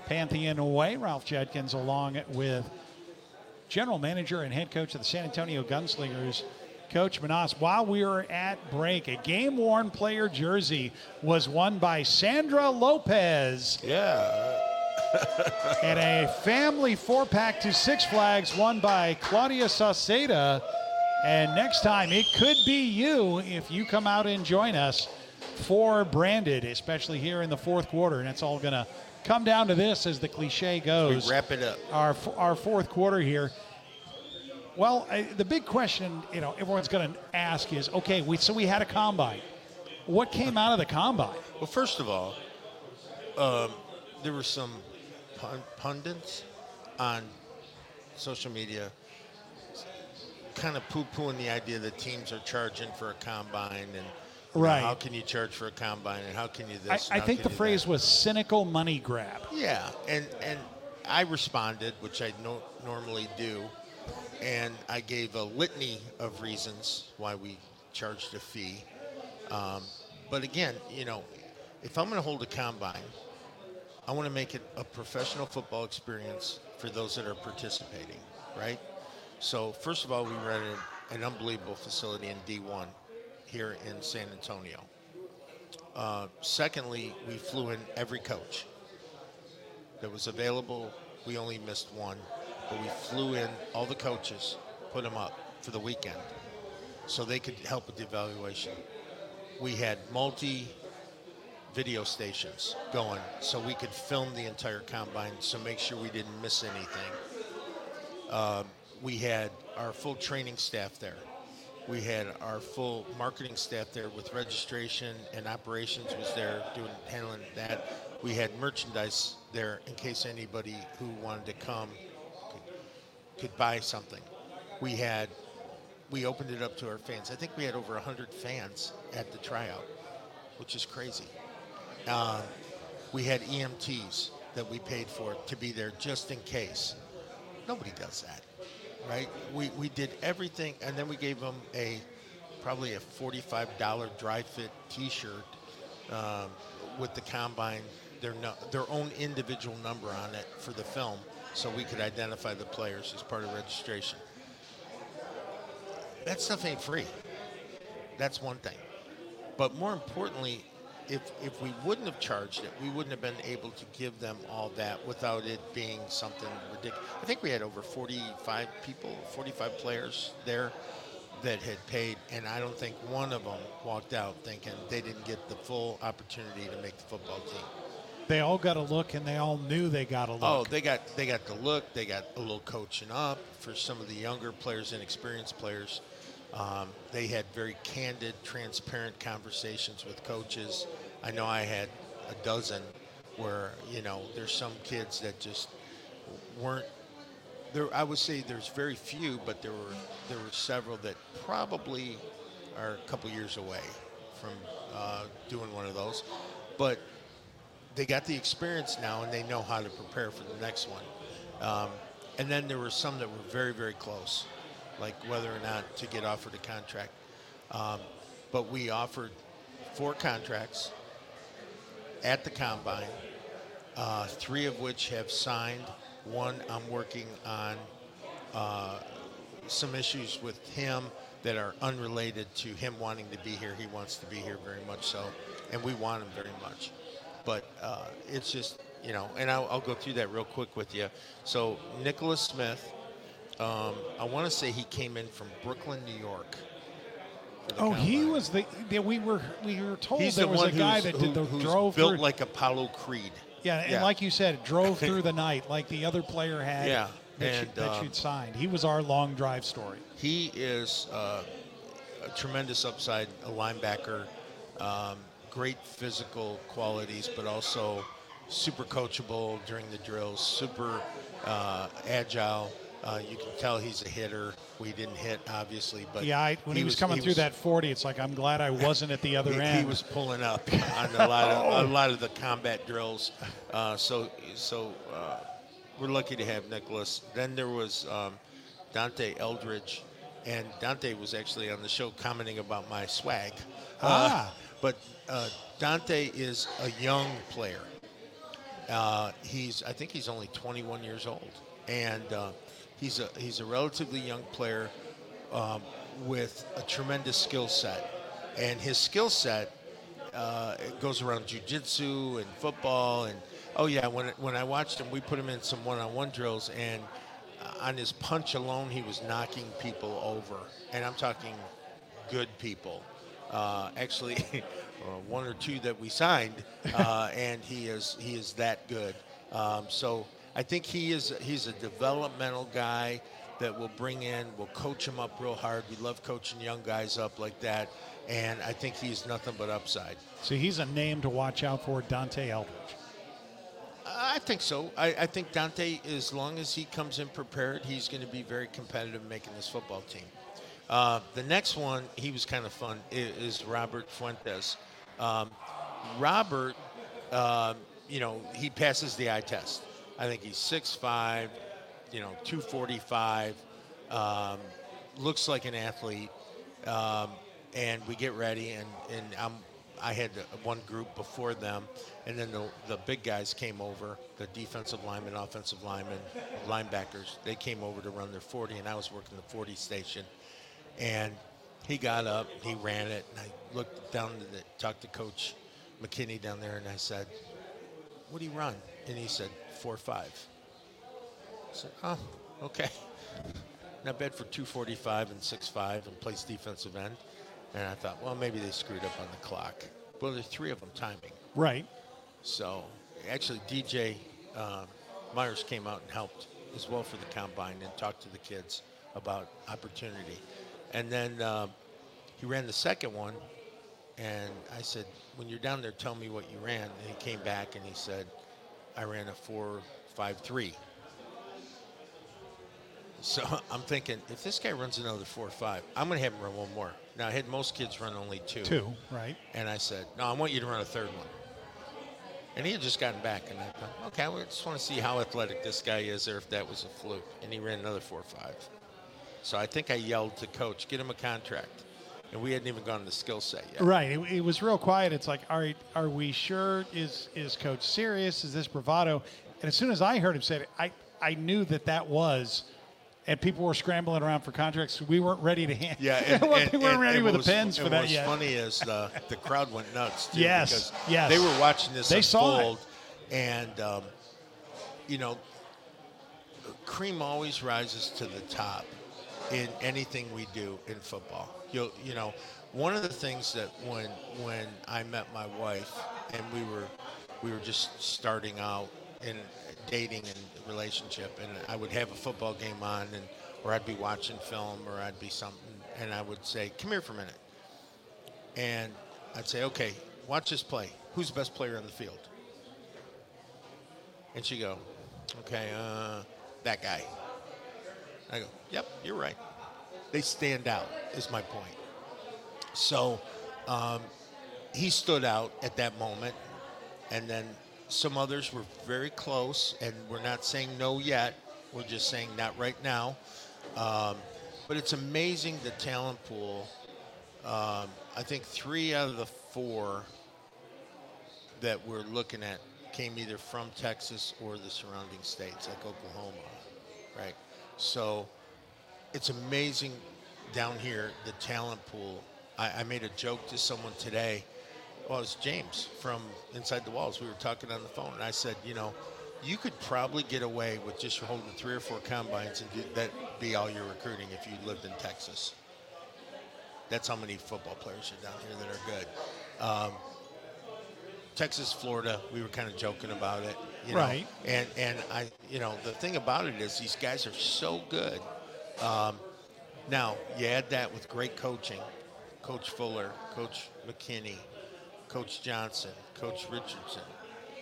Pantheon Way. Ralph Judkins, along with general manager and head coach of the San Antonio Gunslingers, Coach Menas. While we were at break, a game worn player jersey was won by Sandra Lopez. Yeah. and a family four pack to Six Flags won by Claudia Sauceda. And next time, it could be you if you come out and join us for Branded, especially here in the fourth quarter. And it's all going to come down to this as the cliche goes. We wrap it up. Our, our fourth quarter here. Well, I, the big question, you know, everyone's going to ask is, okay, we so we had a combine. What came out of the combine? Well, first of all, um, there were some pun- pundits on social media kind of poo-pooing the idea that teams are charging for a combine and you know, Right. how can you charge for a combine and how can you I, this? and I think the phrase that? was cynical money grab. Yeah, and and I responded, which I no, normally do, and I gave a litany of reasons why we charged a fee. Um, but again, you know, if I'm going to hold a combine, I want to make it a professional football experience for those that are participating, right? So first of all, we rented an unbelievable facility in D1 here in San Antonio. Uh, secondly, we flew in every coach that was available. We only missed one, but we flew in all the coaches, put them up for the weekend so they could help with the evaluation. We had multi video stations going so we could film the entire combine so make sure we didn't miss anything. Uh, we had our full training staff there. We had our full marketing staff there with registration and operations was there doing handling that. We had merchandise there in case anybody who wanted to come could, could buy something. We had we opened it up to our fans. I think we had over 100 fans at the tryout, which is crazy. Uh, we had EMTs that we paid for to be there just in case. Nobody does that, right? We, we did everything, and then we gave them a probably a $45 dry fit T-shirt um, with the combine, their no, their own individual number on it for the film, so we could identify the players as part of registration. That stuff ain't free. That's one thing. But more importantly, if if we wouldn't have charged it, we wouldn't have been able to give them all that without it being something ridiculous. I think we had over 45 people, 45 players there that had paid, and I don't think one of them walked out thinking they didn't get the full opportunity to make the football team. They all got a look, and they all knew they got a look. Oh, they got they got the look. They got a little coaching up for some of the younger players and experienced players. Um, they had very candid, transparent conversations with coaches. I know I had a dozen where you know there's some kids that just weren't there. I would say there's very few, but there were there were several that probably are a couple years away from uh, doing one of those, but they got the experience now and they know how to prepare for the next one. Um, and then there were some that were very very close like whether or not to get offered a contract. Um, but we offered four contracts at the combine, uh, three of which have signed. One I'm working on uh, some issues with him that are unrelated to him wanting to be here. He wants to be here very much so, and we want him very much. But uh, it's just, you know, and I'll, I'll go through that real quick with you. So, Nicholas Smith, um, I want to say he came in from Brooklyn, New York. Oh, he was the, the. We were we were told He's there the was a guy that did the drove built through. like Apollo Creed. yeah, and yeah. like you said, drove through the night like the other player had. Yeah, that, you, and, that um, you'd signed. He was our long drive story. He is uh, a tremendous upside, a linebacker, um, great physical qualities, but also super coachable during the drills, super uh, agile. Uh, you can tell he's a hitter. We didn't hit, obviously, but yeah, I, when he, was, coming through that 40, it's like I'm glad I wasn't at the other he, end. he was pulling up on a lot of a lot of the combat drills. Uh, so so uh, we're lucky to have Nicholas. Then there was um, Dante Eldridge, and Dante was actually on the show commenting about my swag. Uh, Ah. but uh, Dante is a young player. Uh, he's I think he's only 21 years old, and uh, he's a he's a relatively young player um, with a tremendous skill set, and his skill set uh, goes around jujitsu and football and oh yeah when when I watched him we put him in some one-on-one drills and uh, on his punch alone he was knocking people over. And I'm talking good people. Uh, actually uh, one or two that we signed uh, and he is he is that good. Um, so I think he is he's a developmental guy that we'll bring in, We'll coach him up real hard. We love coaching young guys up like that, and I think he's nothing but upside. so he's a name to watch out for, Dante Eldridge. I think so. I, I think Dante, as long as he comes in prepared, he's going to be very competitive making this football team. Uh, the next one, he was kind of fun, is Robert Fuentes. Um, Robert, uh, you know, he passes the eye test. I think he's 6'5", you know, 245, um, looks like an athlete. Um, and we get ready, and, and I'm I had one group before them, and then the, the big guys came over, the defensive linemen, offensive linemen, linebackers. They came over to run their 40, and I was working the 40 station. And he got up, he ran it, and I looked down to the, talked to Coach McKinney down there, and I said, "What do you run?" And he said, four five. I said, "Oh, okay." Not bad for 245 and 6'5 and plays defensive end. And I thought, well, maybe they screwed up on the clock. Well, there's three of them timing. Right. So actually, DJ uh, Myers came out and helped as well for the combine and talked to the kids about opportunity. And then uh, he ran the second one, and I said, when you're down there, tell me what you ran. And he came back and he said, I ran a four five three. So I'm thinking, if this guy runs another four or five, I'm going to have him run one more. Now, I had most kids run only two. Two, right. And I said, no, I want you to run a third one. And he had just gotten back, and I thought, okay, I just want to see how athletic this guy is, or if that was a fluke. And he ran another four or five. So I think I yelled to coach, get him a contract. And we hadn't even gone to the skill set yet. Right. It, it was real quiet. It's like, all right, are we sure? Is is coach serious? Is this bravado? And as soon as I heard him say it, I I knew that that was. And people were scrambling around for contracts. We weren't ready to hand. Yeah, and, we weren't and- ready and with what the pens for that what's yet. funny is the the crowd went nuts too. Yes, because yes. They were watching this They unfold, and um, you know, cream always rises to the top in anything we do in football. You you know, one of the things that when when I met my wife and we were we were just starting out in dating and relationship, and I would have a football game on, and or I'd be watching film, or I'd be something, and I would say, "Come here for a minute," and I'd say, "Okay, watch this play. Who's the best player on the field?" And she'd go, "Okay, uh, that guy." I go, "Yep, you're right. They stand out." Is my point. So um, he stood out at that moment, and then some others were very close, and we're not saying no yet. We're just saying not right now. Um, but it's amazing the talent pool. Um, I think three out of the four that we're looking at came either from Texas or the surrounding states, like Oklahoma, right? So it's amazing down here the talent pool. I, I made a joke to someone today. Well, it's James from Inside the Walls. We were talking on the phone, and I said, you know, you could probably get away with just holding three or four combines and do, that be all your recruiting if you lived in Texas. That's how many football players are down here that are good. Um, Texas, Florida, we were kind of joking about it, you know. Right. And and I, you know, the thing about it is these guys are so good. Um, now you add that with great coaching, Coach Fuller, Coach McKinney, Coach Johnson, Coach Richardson.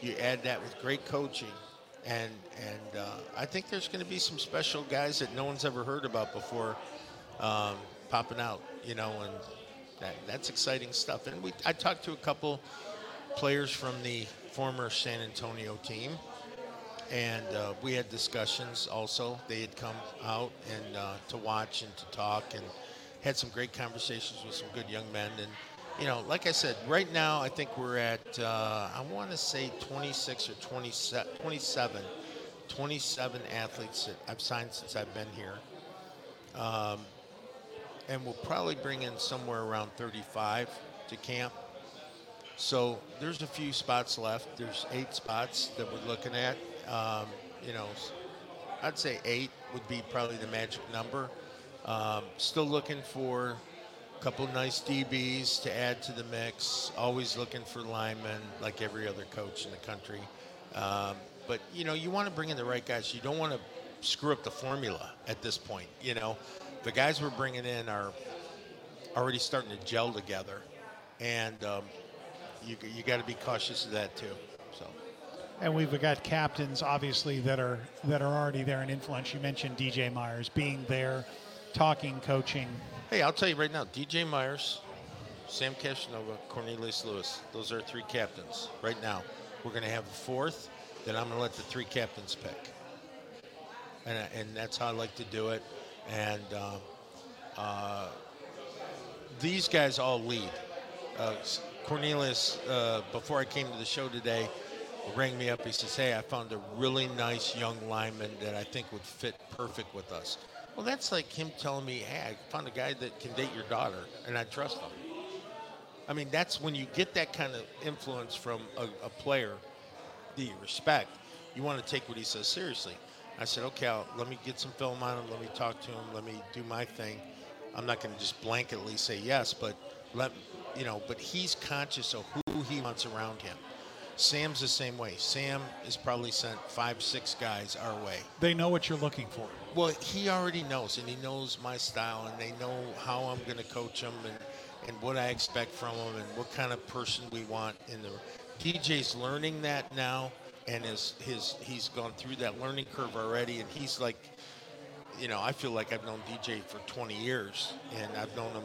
You add that with great coaching, and and uh, I think there's going to be some special guys that no one's ever heard about before um, popping out. You know, and that, that's exciting stuff. And we I talked to a couple players from the former San Antonio team, and uh, we had discussions. Also, they had come out and uh, to watch and to talk, and had some great conversations with some good young men. And you know, like I said, right now I think we're at uh, I want to say 26 or 27, 27, 27 athletes that I've signed since I've been here. Um, and we'll probably bring in somewhere around 35 to camp. So there's a few spots left. There's eight spots that we're looking at. Um, you know, I'd say eight would be probably the magic number. Um, still looking for a couple nice DBs to add to the mix. Always looking for linemen, like every other coach in the country. Um, but you know, you want to bring in the right guys. You don't want to screw up the formula at this point. You know, the guys we're bringing in are already starting to gel together, and um, you you got to be cautious of that too. And we've got captains, obviously, that are that are already there and influence. You mentioned DJ Myers being there, talking, coaching. Hey, I'll tell you right now, DJ Myers, Sam Cashinova, Cornelius Lewis. Those are three captains right now. We're going to have a fourth that I'm going to let the three captains pick, and and that's how I like to do it. And um, uh, these guys all lead. Uh, Cornelius, uh, before I came to the show today, rang me up. He says, "Hey, I found a really nice young lineman that I think would fit perfect with us." Well, that's like him telling me, "Hey, I found a guy that can date your daughter, and I trust him." I mean, that's when you get that kind of influence from a, a player that you respect. You want to take what he says seriously. I said, "Okay, I'll, let me get some film on him. Let me talk to him. Let me do my thing." I'm not going to just blanketly say yes, but let you know. But he's conscious of who he wants around him. Sam's the same way. Sam has probably sent five, six guys our way. They know what you're looking for. Well, he already knows, and he knows my style, and they know how I'm going to coach them, and and what I expect from them, and what kind of person we want in the. DJ's learning that now, and his his he's gone through that learning curve already, and he's like you know, I feel like I've known DJ for 20 years, and I've known him,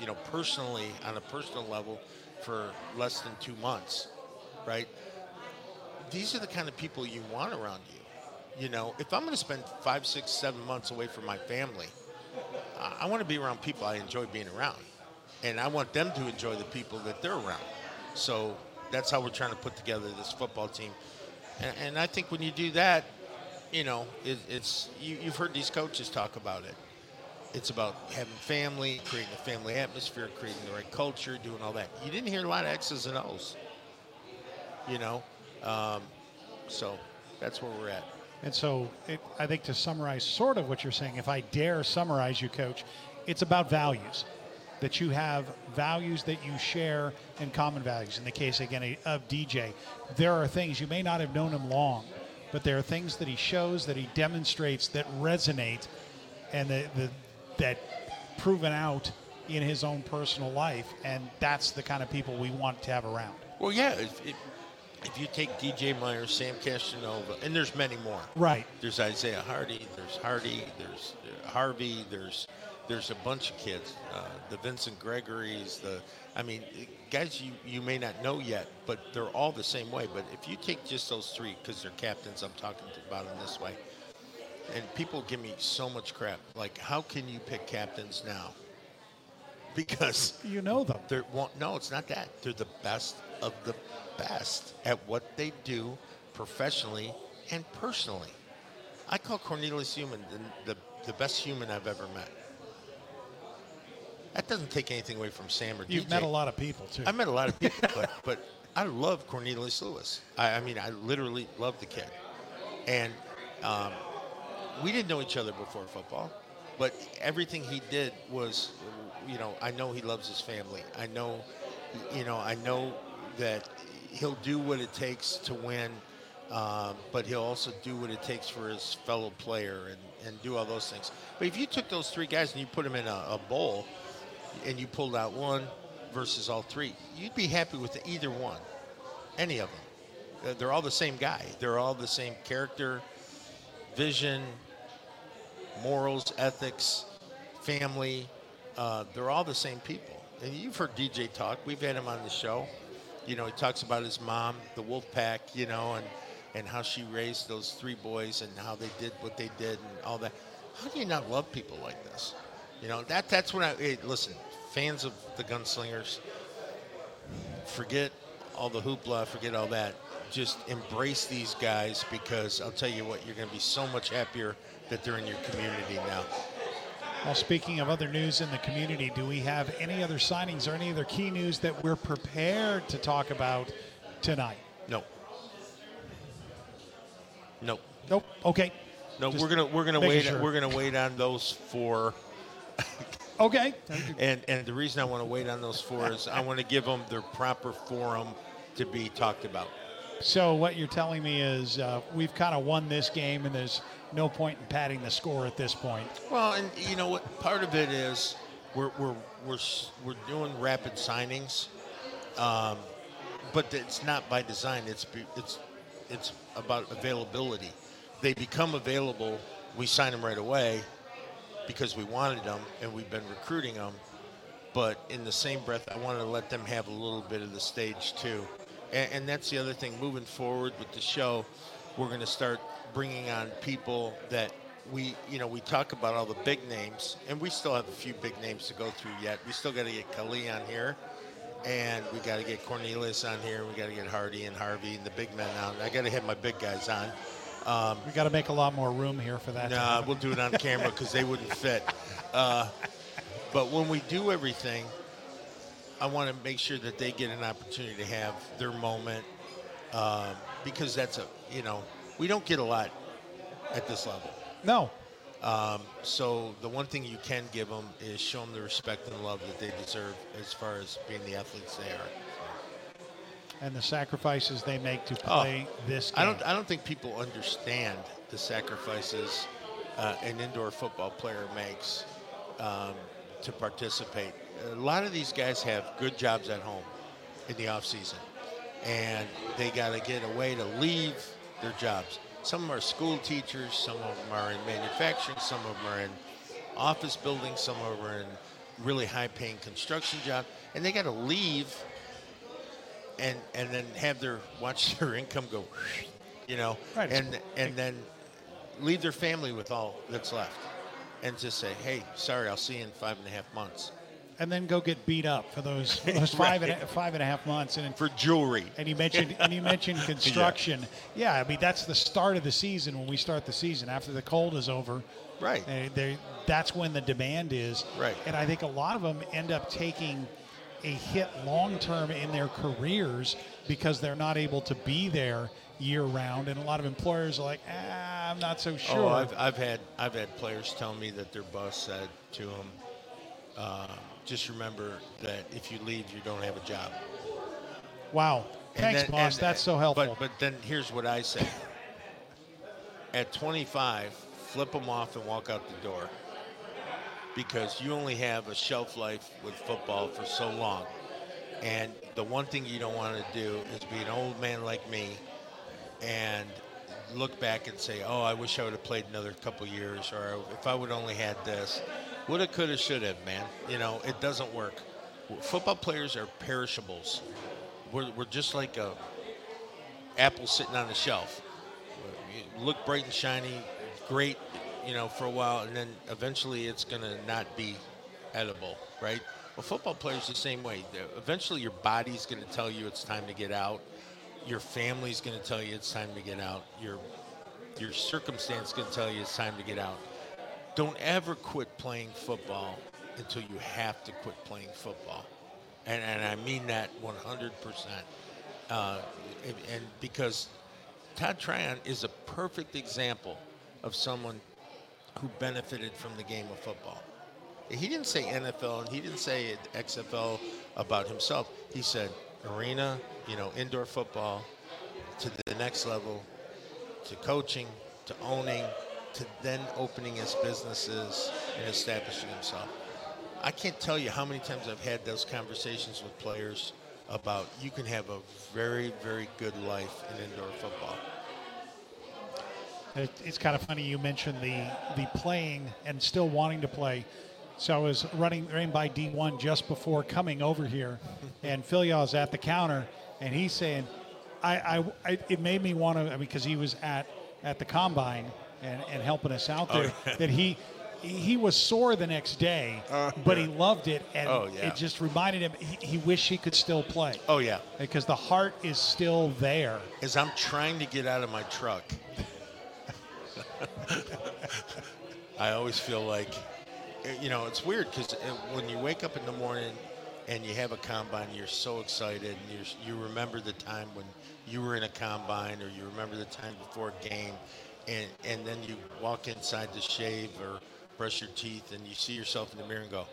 you know, personally on a personal level for less than two months, right? These are the kind of people you want around you. You know, if I'm going to spend five, six, seven months away from my family, I, want to be around people I enjoy being around, and I want them to enjoy the people that they're around. So that's how we're trying to put together this football team, and, and I think when you do that, you know, it, it's you, you've heard these coaches talk about it. It's about having family, creating a family atmosphere, creating the right culture, doing all that. You didn't hear a lot of X's and O's. You know, um, so that's where we're at. And so it, I think to summarize sort of what you're saying, if I dare summarize you, Coach, it's about values. That you have values that you share and common values. In the case, again, of DJ, there are things you may not have known him long, but there are things that he shows, that he demonstrates that resonate and that, that, that proven out in his own personal life. And that's the kind of people we want to have around. Well, yeah. If, if, if you take DJ Myers, Sam Castanova, and there's many more. Right. There's Isaiah Hardy. There's Hardy. There's uh, Harvey. There's there's a bunch of kids. Uh, the Vincent Gregory's. The I mean, guys you you may not know yet, but they're all the same way. But if you take just those three, because they're captains, I'm talking about them this way. And people give me so much crap. Like, how can you pick captains now? Because you know them. They're well, no, it's not that. They're the best of the best at what they do professionally and personally. I call Cornelius Human the, the, the best human I've ever met. That doesn't take anything away from Sam or You've DJ. met a lot of people too. I met a lot of people, but but I love Cornelius Lewis. I, I mean, I literally love the kid, and um, we didn't know each other before football, but everything he did was, you know, I know he loves his family. I know, you know, I know that he'll do what it takes to win, um, but he'll also do what it takes for his fellow player and, and do all those things. But if you took those three guys and you put them in a, a bowl, and you pulled out one versus all three, you'd be happy with either one, any of them. They're all the same guy. They're all the same character, vision, morals, ethics, family. Uh, they're all the same people. And you've heard DJ talk. We've had him on the show. You know, he talks about his mom, the Wolf Pack, you know, and, and how she raised those three boys and how they did what they did and all that. How do you not love people like this? You know, that that's when I hey, listen, fans of the gunslingers, forget all the hoopla, forget all that. Just embrace these guys because I'll tell you what, you're going to be so much happier that they're in your community now. Well, speaking of other news in the community, do we have any other signings or any other key news that we're prepared to talk about tonight? No. Nope. Nope. Okay. No, Just we're gonna we're gonna wait sure. we're gonna wait on those four. Okay. And and the reason I want to wait on those four is I want to give them their proper forum to be talked about. So what you're telling me is uh, we've kind of won this game, and there's no point in padding the score at this point. Well, and you know what? Part of it is we're we're we're we're doing rapid signings, um, but it's not by design. It's it's it's about availability. They become available. We sign them right away because we wanted them and we've been recruiting them. But in the same breath, I wanted to let them have a little bit of the stage too. And, and that's the other thing. Moving forward with the show, we're going to start bringing on people that we, you know, we talk about all the big names, and we still have a few big names to go through yet. We still got to get Kali on here, and we got to get Cornelius on here. We got to get Hardy and Harvey and the big men on. I got to have my big guys on. Um, we got to make a lot more room here for that. Nah, we'll do it on camera because they wouldn't fit. Uh, but when we do everything, I want to make sure that they get an opportunity to have their moment uh, because that's a you know we don't get a lot at this level. No. Um, so the one thing you can give them is show them the respect and love that they deserve as far as being the athletes they are. And the sacrifices they make to play oh, this game. I don't. I don't think people understand the sacrifices uh, an indoor football player makes um, to participate. A lot of these guys have good jobs at home in the off season, and they got to get a way to leave their jobs. Some of them are school teachers, some of them are in manufacturing, some of them are in office buildings, some of them are in really high-paying construction jobs, and they got to leave and and then have their watch their income go, you know, right. and and then leave their family with all that's left, and just say, hey, sorry, I'll see you in five and a half months and then go get beat up for those those five and a, five and a half months. And for jewelry. And you mentioned and you mentioned construction. yeah. yeah. I mean that's the start of the season when we start the season after the cold is over. Right. They, they, that's when the demand is. Right. And I think a lot of them end up taking a hit long term in their careers because they're not able to be there year round, and a lot of employers are like, ah, I'm not so sure. Oh, I've, I've had I've had players tell me that their boss said to them, uh, just remember that if you leave, you don't have a job. Wow. Thanks, then, boss. And, That's so helpful. But, but then here's what I say. At 25, flip them off and walk out the door because you only have a shelf life with football for so long. And the one thing you don't want to do is be an old man like me and look back and say, oh, I wish I would have played another couple years, or if I would only had this. Woulda, coulda, shoulda, man. You know, it doesn't work. Football players are perishables. We're, we're just like a apple sitting on the shelf. You look bright and shiny, great, you know, for a while, and then eventually it's to not be edible, right? Well, football players the same way. Eventually, your body's to tell you it's time to get out. Your family's to tell you it's time to get out. Your your circumstance to tell you it's time to get out don't ever quit playing football until you have to quit playing football. And, and I mean that 100%. Uh, and, and because Todd Tryon is a perfect example of someone who benefited from the game of football. He didn't say NFL and he didn't say XFL about himself. He said arena, you know, indoor football to the next level, to coaching, to owning, to then opening his businesses and establishing himself. I can't tell you how many times I've had those conversations with players about you can have a very, very good life in indoor football. It's kind of funny you mentioned the the playing and still wanting to play. So I was running, running by D1 just before coming over here, and Phil is at the counter, and he's saying, I, I, I it made me want to, I mean, because he was at at the combine, and, and helping us out there oh, yeah. that he he was sore the next day, uh, but he loved it, and oh, yeah. it just reminded him he, he wished he could still play. Oh yeah, because the heart is still there. As I'm trying to get out of my truck, I always feel like, you know, it's weird because when you wake up in the morning and you have a combine, you're so excited, and you you remember the time when you were in a combine, or you remember the time before a game, and and then you walk inside to shave or brush your teeth, and you see yourself in the mirror and go,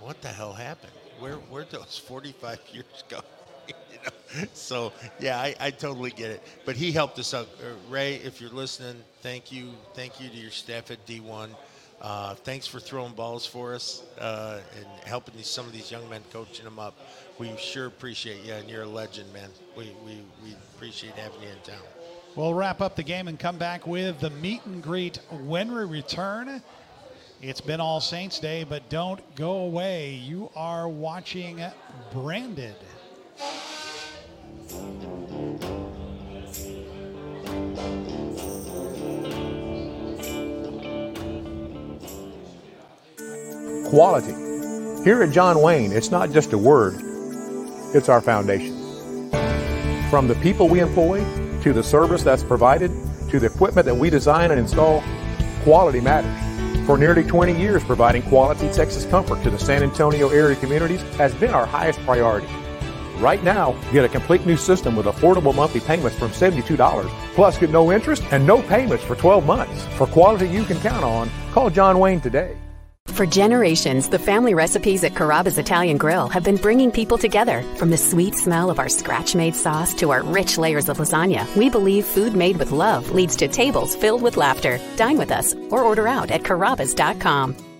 "What the hell happened? Where where those 45 years go?" So yeah, I, I totally get it. But he helped us out. Uh, Ray, if you're listening, thank you, thank you to your staff at D1. Uh, thanks for throwing balls for us uh, and helping these, some of these young men, coaching them up. We sure appreciate you, and you're a legend, man. We, we, we appreciate having you in town. We'll wrap up the game and come back with the meet and greet when we return. It's been All Saints Day, but don't go away. You are watching Branded. Quality. Here at Jon Wayne, it's not just a word, It's our foundation. From the people we employ, to the service that's provided, to the equipment that we design and install, quality matters. For nearly 20 years, providing quality Texas comfort to the San Antonio area communities has been our highest priority. Right now, get a complete new system with affordable monthly payments from $72. Plus, get no interest and no payments for 12 months. For quality you can count on, call Jon Wayne today. For generations, the family recipes at Carrabba's Italian Grill have been bringing people together. From the sweet smell of our scratch made sauce to our rich layers of lasagna, we believe food made with love leads to tables filled with laughter. Dine with us or order out at carrabbas.com.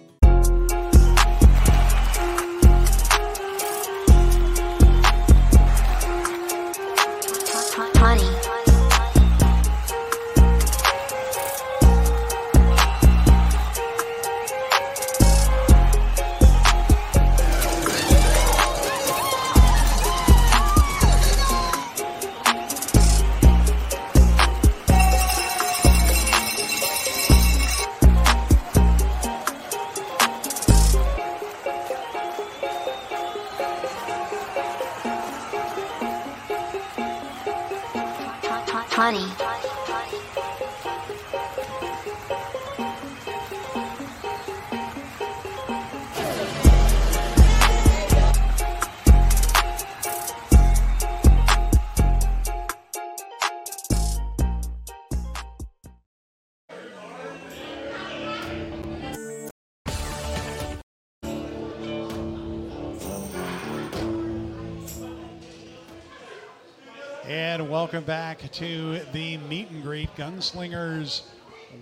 welcome back to the meet and greet. Gunslingers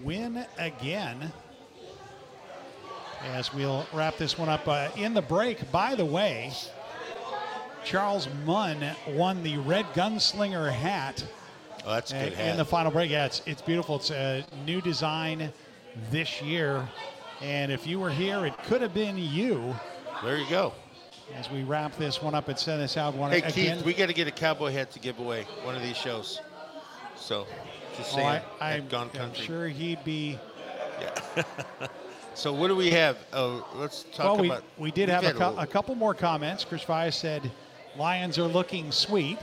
win again. As we'll wrap this one up uh, in the break, by the way, Charles Munn won the Red Gunslinger hat. Oh, that's good hat. In the final break, yeah, it's, it's beautiful. It's a new design this year. And if you were here, it could have been you. There you go. As we wrap this one up and send this out, one Hey, again. Keith, we got to get a cowboy hat to give away one of these shows. So, just Oh, saying, I, at Gone I'm Country. sure he'd be. Yeah. so, what do we have? Oh, let's talk well, we, about. we did have a, little- a couple more comments. Chris Vyas said, Lions are looking sweet.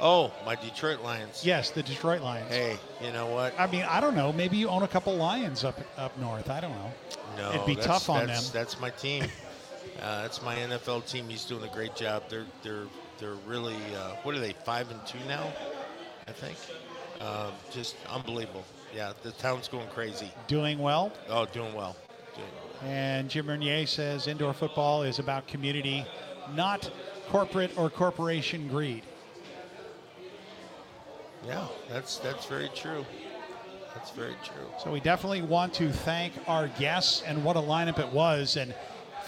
Oh, my Detroit Lions. Yes, the Detroit Lions. Hey, you know what? I mean, I don't know. Maybe you own a couple Lions up up north. I don't know. No, It'd be tough on that's, them. That's my team. Uh, that's my NFL team. He's doing a great job. They're they're they're really uh, what are they five and two now? I think. Uh, just unbelievable. Yeah, the town's going crazy. Doing well. Oh, doing well. Doing- And Jim Renier says indoor football is about community, not corporate or corporation greed. Yeah, that's that's very true. That's very true. So we definitely want to thank our guests and what a lineup it was. And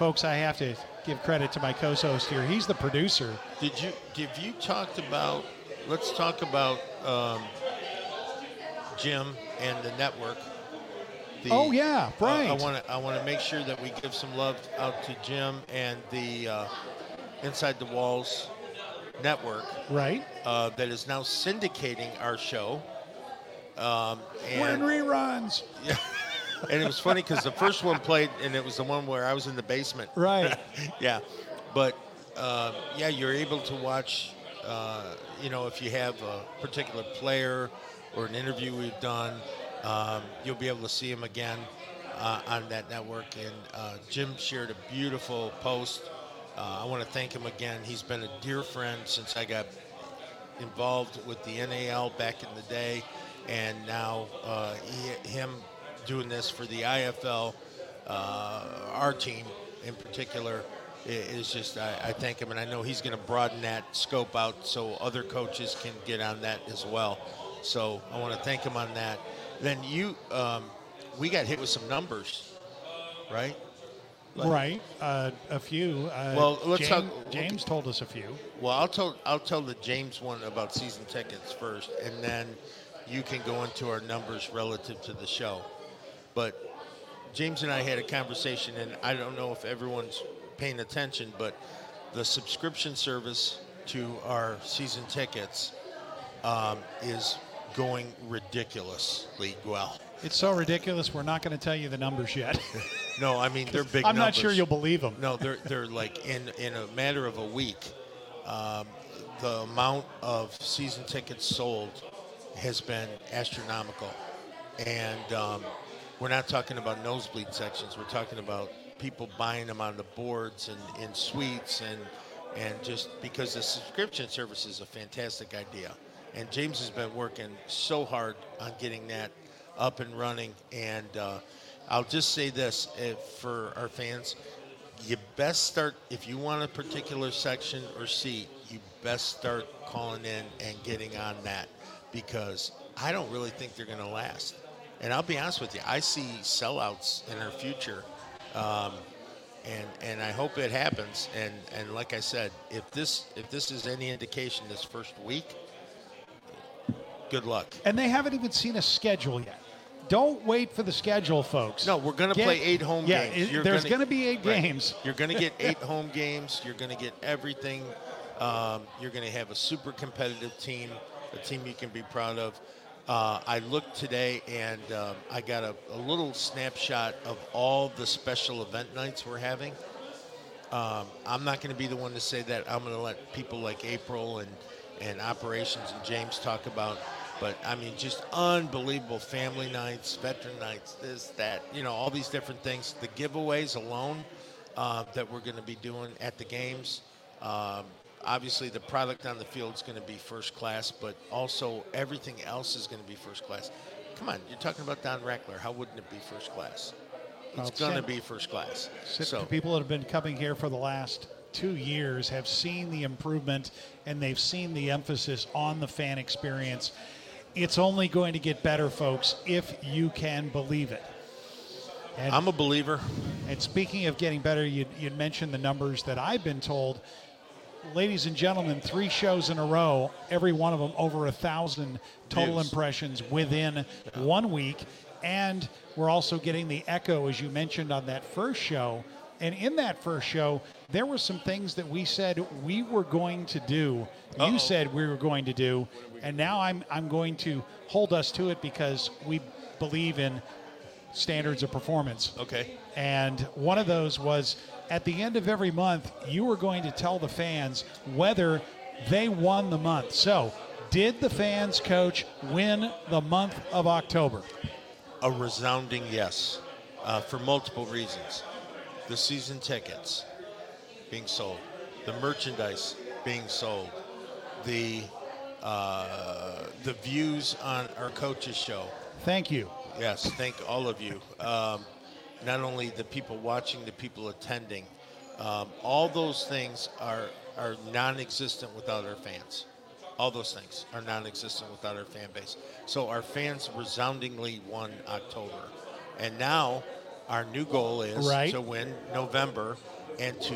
folks, I have to give credit to my co-host here. He's the producer. Did you have you talked about? Let's talk about um, Jim and the network. The- Oh, yeah, uh, right. I want to I want to make sure that we give some love out to Jim and the uh, Inside the Walls network Right. uh, that is now syndicating our show. Um, We're in and reruns. yeah, and it was funny because the first one played, and it was the one where I was in the basement. Right. yeah, but uh, yeah, you're able to watch. Uh, you know, if you have a particular player or an interview we've done, um, you'll be able to see him again uh, on that network. And uh, Jim shared a beautiful post. Uh, I want to thank him again. He's been a dear friend since I got involved with the NAL back in the day, and now uh, he, him doing this for the IFL, uh, our team in particular, is just I, I thank him, and I know he's going to broaden that scope out so other coaches can get on that as well. So I want to thank him on that. Then you, um, we got hit with some numbers, right? Like- right. Uh, a few. Uh, Well, let's James, talk- James told us a few. Well, I'll tell I'll tell the James one about season tickets first, and then you can go into our numbers relative to the show. But James and I had a conversation, and I don't know if everyone's paying attention, but the subscription service to our season tickets um, is going ridiculously well. It's so ridiculous. We're not going to tell you the numbers yet. No, I mean they're big. I'm not sure you'll believe them. No, they're they're like in in a matter of a week, um, the amount of season tickets sold has been astronomical, and um, we're not talking about nosebleed sections. We're talking about people buying them on the boards and in suites and and just because the subscription service is a fantastic idea, and James has been working so hard on getting that up and running and. Uh, I'll just say this for our fans: you best start if you want a particular section or seat. You best start calling in and getting on that because I don't really think they're going to last. And I'll be honest with you, I see sellouts in our future, um, and and I hope it happens. And and like I said, if this if this is any indication, this first week, good luck. And they haven't even seen a schedule yet. Don't wait for the schedule, folks. No, we're going to play eight home yeah, games. it- there's going to be eight right. games. You're going to get eight home games. You're going to get everything. Um, you're going to have a super competitive team, a team you can be proud of. Uh, I looked today and um, I got a, a little snapshot of all the special event nights we're having. Um, I'm not going to be the one to say that. I'm going to let people like April and, and operations and James talk about. But I mean, just unbelievable family nights, veteran nights, this, that, you know, all these different things. The giveaways alone uh, that we're going to be doing at the games. Um, obviously, the product on the field is going to be first class, but also everything else is going to be first class. Come on, you're talking about Don Reckler. How wouldn't it be first class? Well, It's going to be first class. So So, people that have been coming here for the last two years have seen the improvement and they've seen the emphasis on the fan experience. It's only going to get better, folks, if you can believe it. And, I'm a believer. and speaking of getting better, you you mentioned the numbers that I've been told. Ladies and gentlemen, three shows in a row, every one of them over a thousand total Views. impressions within one week. And we're also getting the echo, as you mentioned on that first show. And in that first show, there were some things that we said we were going to do. You said we were going to do. And now I'm, I'm going to hold us to it because we believe in standards of performance. Okay. And one of those was at the end of every month, you were going to tell the fans whether they won the month. So, did the fans, coach, win the month of October? A resounding yes, uh, for multiple reasons. The season tickets being sold, the merchandise being sold, the uh, the views on our coaches show. Thank you. Yes, thank all of you. Um, not only the people watching, the people attending. Um, all those things are are non-existent without our fans. All those things are non-existent without our fan base. So our fans resoundingly won October, and now our new goal is Right. to win November and to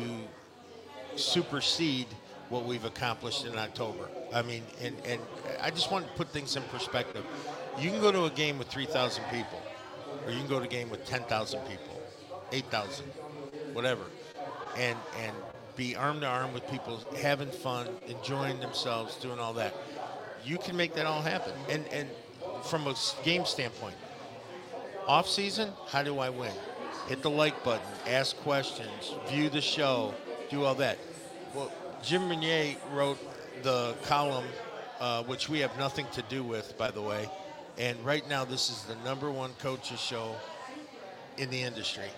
supersede what we've accomplished in October. I mean, and, and I just want to put things in perspective. You can go to a game with 3,000 people, or you can go to a game with 10,000 people, 8,000, whatever, and and be arm to arm with people, having fun, enjoying themselves, doing all that. You can make that all happen. And and from a game standpoint, off season, how do I win? Hit the like button, ask questions, view the show, do all that. Well, Jim Meunier wrote the column, uh, which we have nothing to do with, by the way. And right now, this is the number one coaches show in the industry.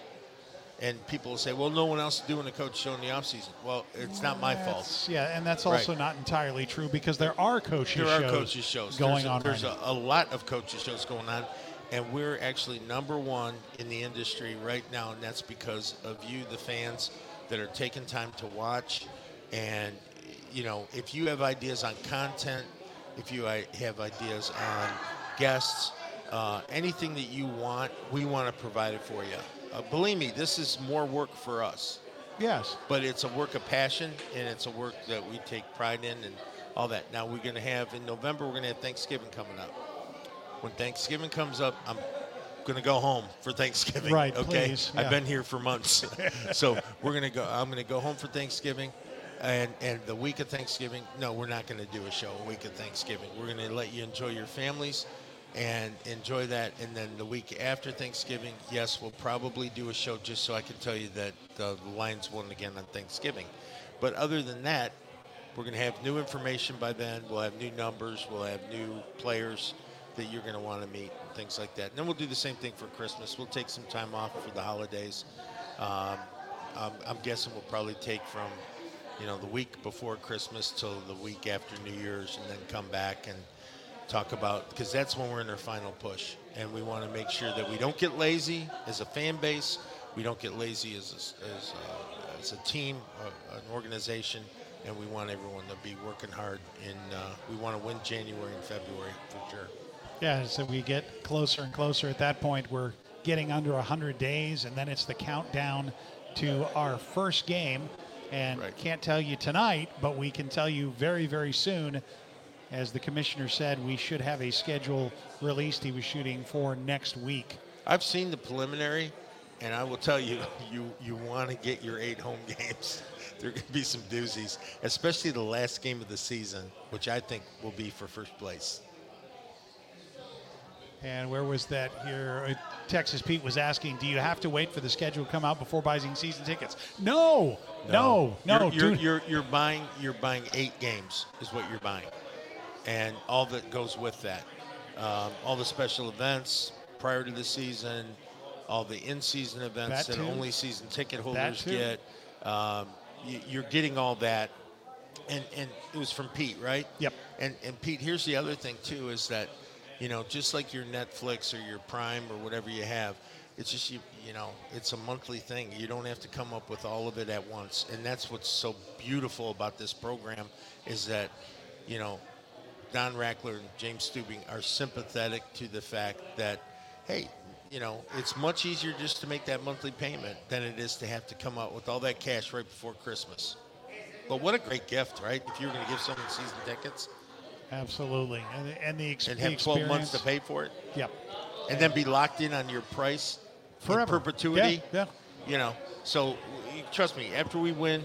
And people will say, well, no one else is doing a coach show in the off season. Well, it's not my fault. Yeah, and that's also Right. not entirely true because there are coaches There are shows coaches shows going there's a, on. There's right a, a lot of coaches shows going on, and we're actually number one in the industry right now, and that's because of you, the fans, that are taking time to watch. And you know, if you have ideas on content, if you uh, have ideas on guests, uh, anything that you want, we want to provide it for you. Uh, believe me, this is more work for us Yes. but it's a work of passion and it's a work that we take pride in and all that. Now we're going to have in November we're going to have Thanksgiving coming up. When Thanksgiving comes up, I'm going to go home for Thanksgiving. Right, Okay. please, yeah. I've been here for months, so we're going to go. I'm going to go home for Thanksgiving. And, and the week of Thanksgiving, no, we're not going to do a show a week of Thanksgiving. We're going to let you enjoy your families. And enjoy that. And then the week after Thanksgiving, yes, we'll probably do a show just so I can tell you that the Lions won again on Thanksgiving. But other than that, we're going to have new information by then. We'll have new numbers. We'll have new players that you're going to want to meet and things like that. And then we'll do the same thing for Christmas. We'll take some time off for the holidays. Um, I'm, I'm guessing we'll probably take from, you know, the week before Christmas till the week after New Year's, and then come back and talk about because that's when we're in our final push, and we want to make sure that we don't get lazy as a fan base. We don't get lazy as a, as a, as a team, uh, an organization, and we want everyone to be working hard. And uh, we want to win January and February for sure. Yeah, so we get closer and closer. At that point, we're getting under 100 days, and then it's the countdown to our first game. And right. can't tell you tonight, but we can tell you very, very soon. As the commissioner said, we should have a schedule released. He was shooting for next week. I've seen the preliminary, and I will tell you, you you want to get your eight home games. there are going to be some doozies, especially the last game of the season, which I think will be for first place. And where was that here? Uh, Texas Pete was asking, do you have to wait for the schedule to come out before buying season tickets? No, no, no. no you're, you're, you're, you're, buying you're buying eight games is what you're buying, and all that goes with that, um, all the special events prior to the season, all the in-season events that, that only season ticket holders get. Um, you, are getting all that, and and it was from Pete, right? Yep. And and Pete, here's the other thing too is that you know, just like your Netflix or your Prime or whatever you have, it's just you, you know, it's a monthly thing. You don't have to come up with all of it at once, and that's what's so beautiful about this program is that, you know, Don Rackler and James Stubing are sympathetic to the fact that, hey, you know, it's much easier just to make that monthly payment than it is to have to come out with all that cash right before Christmas. But what a great gift, right? If you were going to give someone season tickets, Absolutely, and, and the, ex- and have the 12 months to pay for it. Yep. And then be locked in on your price forever, perpetuity. Yeah, yeah. You know, so trust me. After we win,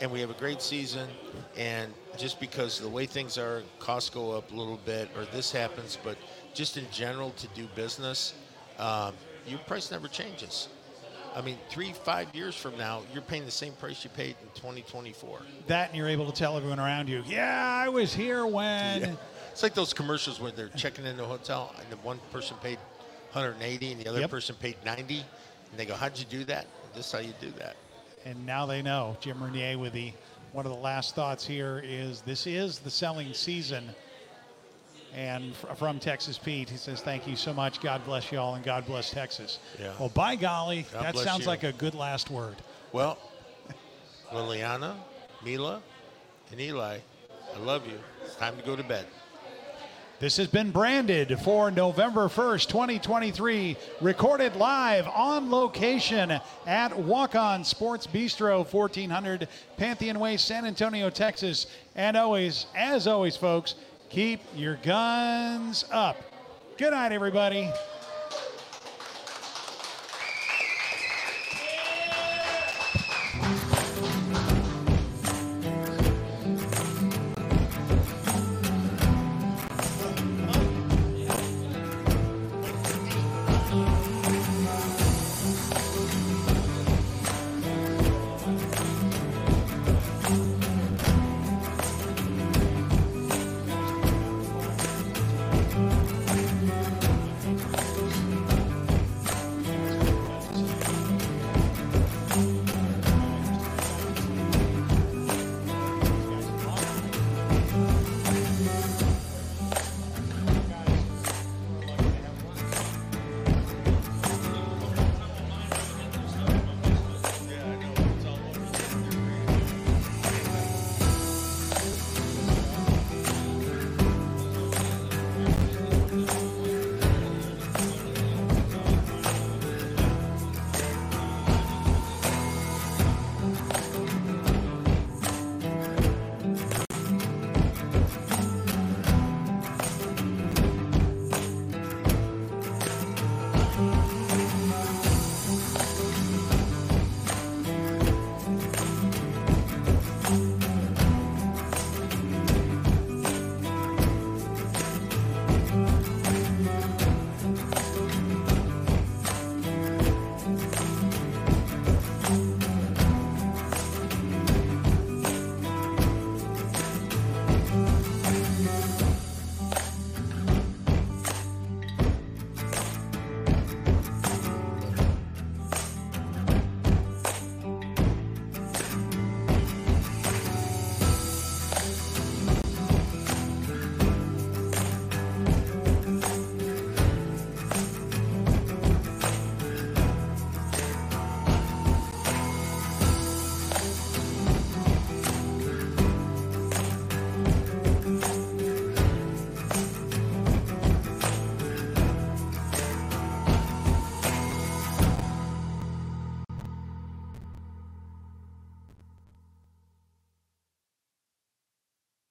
and we have a great season, and just because the way things are, costs go up a little bit, or this happens, but just in general to do business, um, your price never changes. I mean, three, five years from now, you're paying the same price you paid in 2024. That, and you're able to tell everyone around you, yeah, I was here when. Yeah. It's like those commercials where they're checking into a hotel and the one person paid 180 and the other yep. person paid 90. And they go, how'd you do that? This is how you do that. And now they know. Jim Renier with the one of the last thoughts here is this is the selling season and from Texas Pete, he says, "Thank you so much. God bless you all, and God bless Texas." Yeah. Well, by golly, God that sounds you. like a good last word. Well, Liliana, Mila, and Eli, I love you. It's time to go to bed. This has been branded for November 1st, 2023, recorded live on location at Walk On Sports Bistreaux, 1400 Pantheon Way, San Antonio, Texas. And always, as always, folks, keep your guns up. Good night, everybody.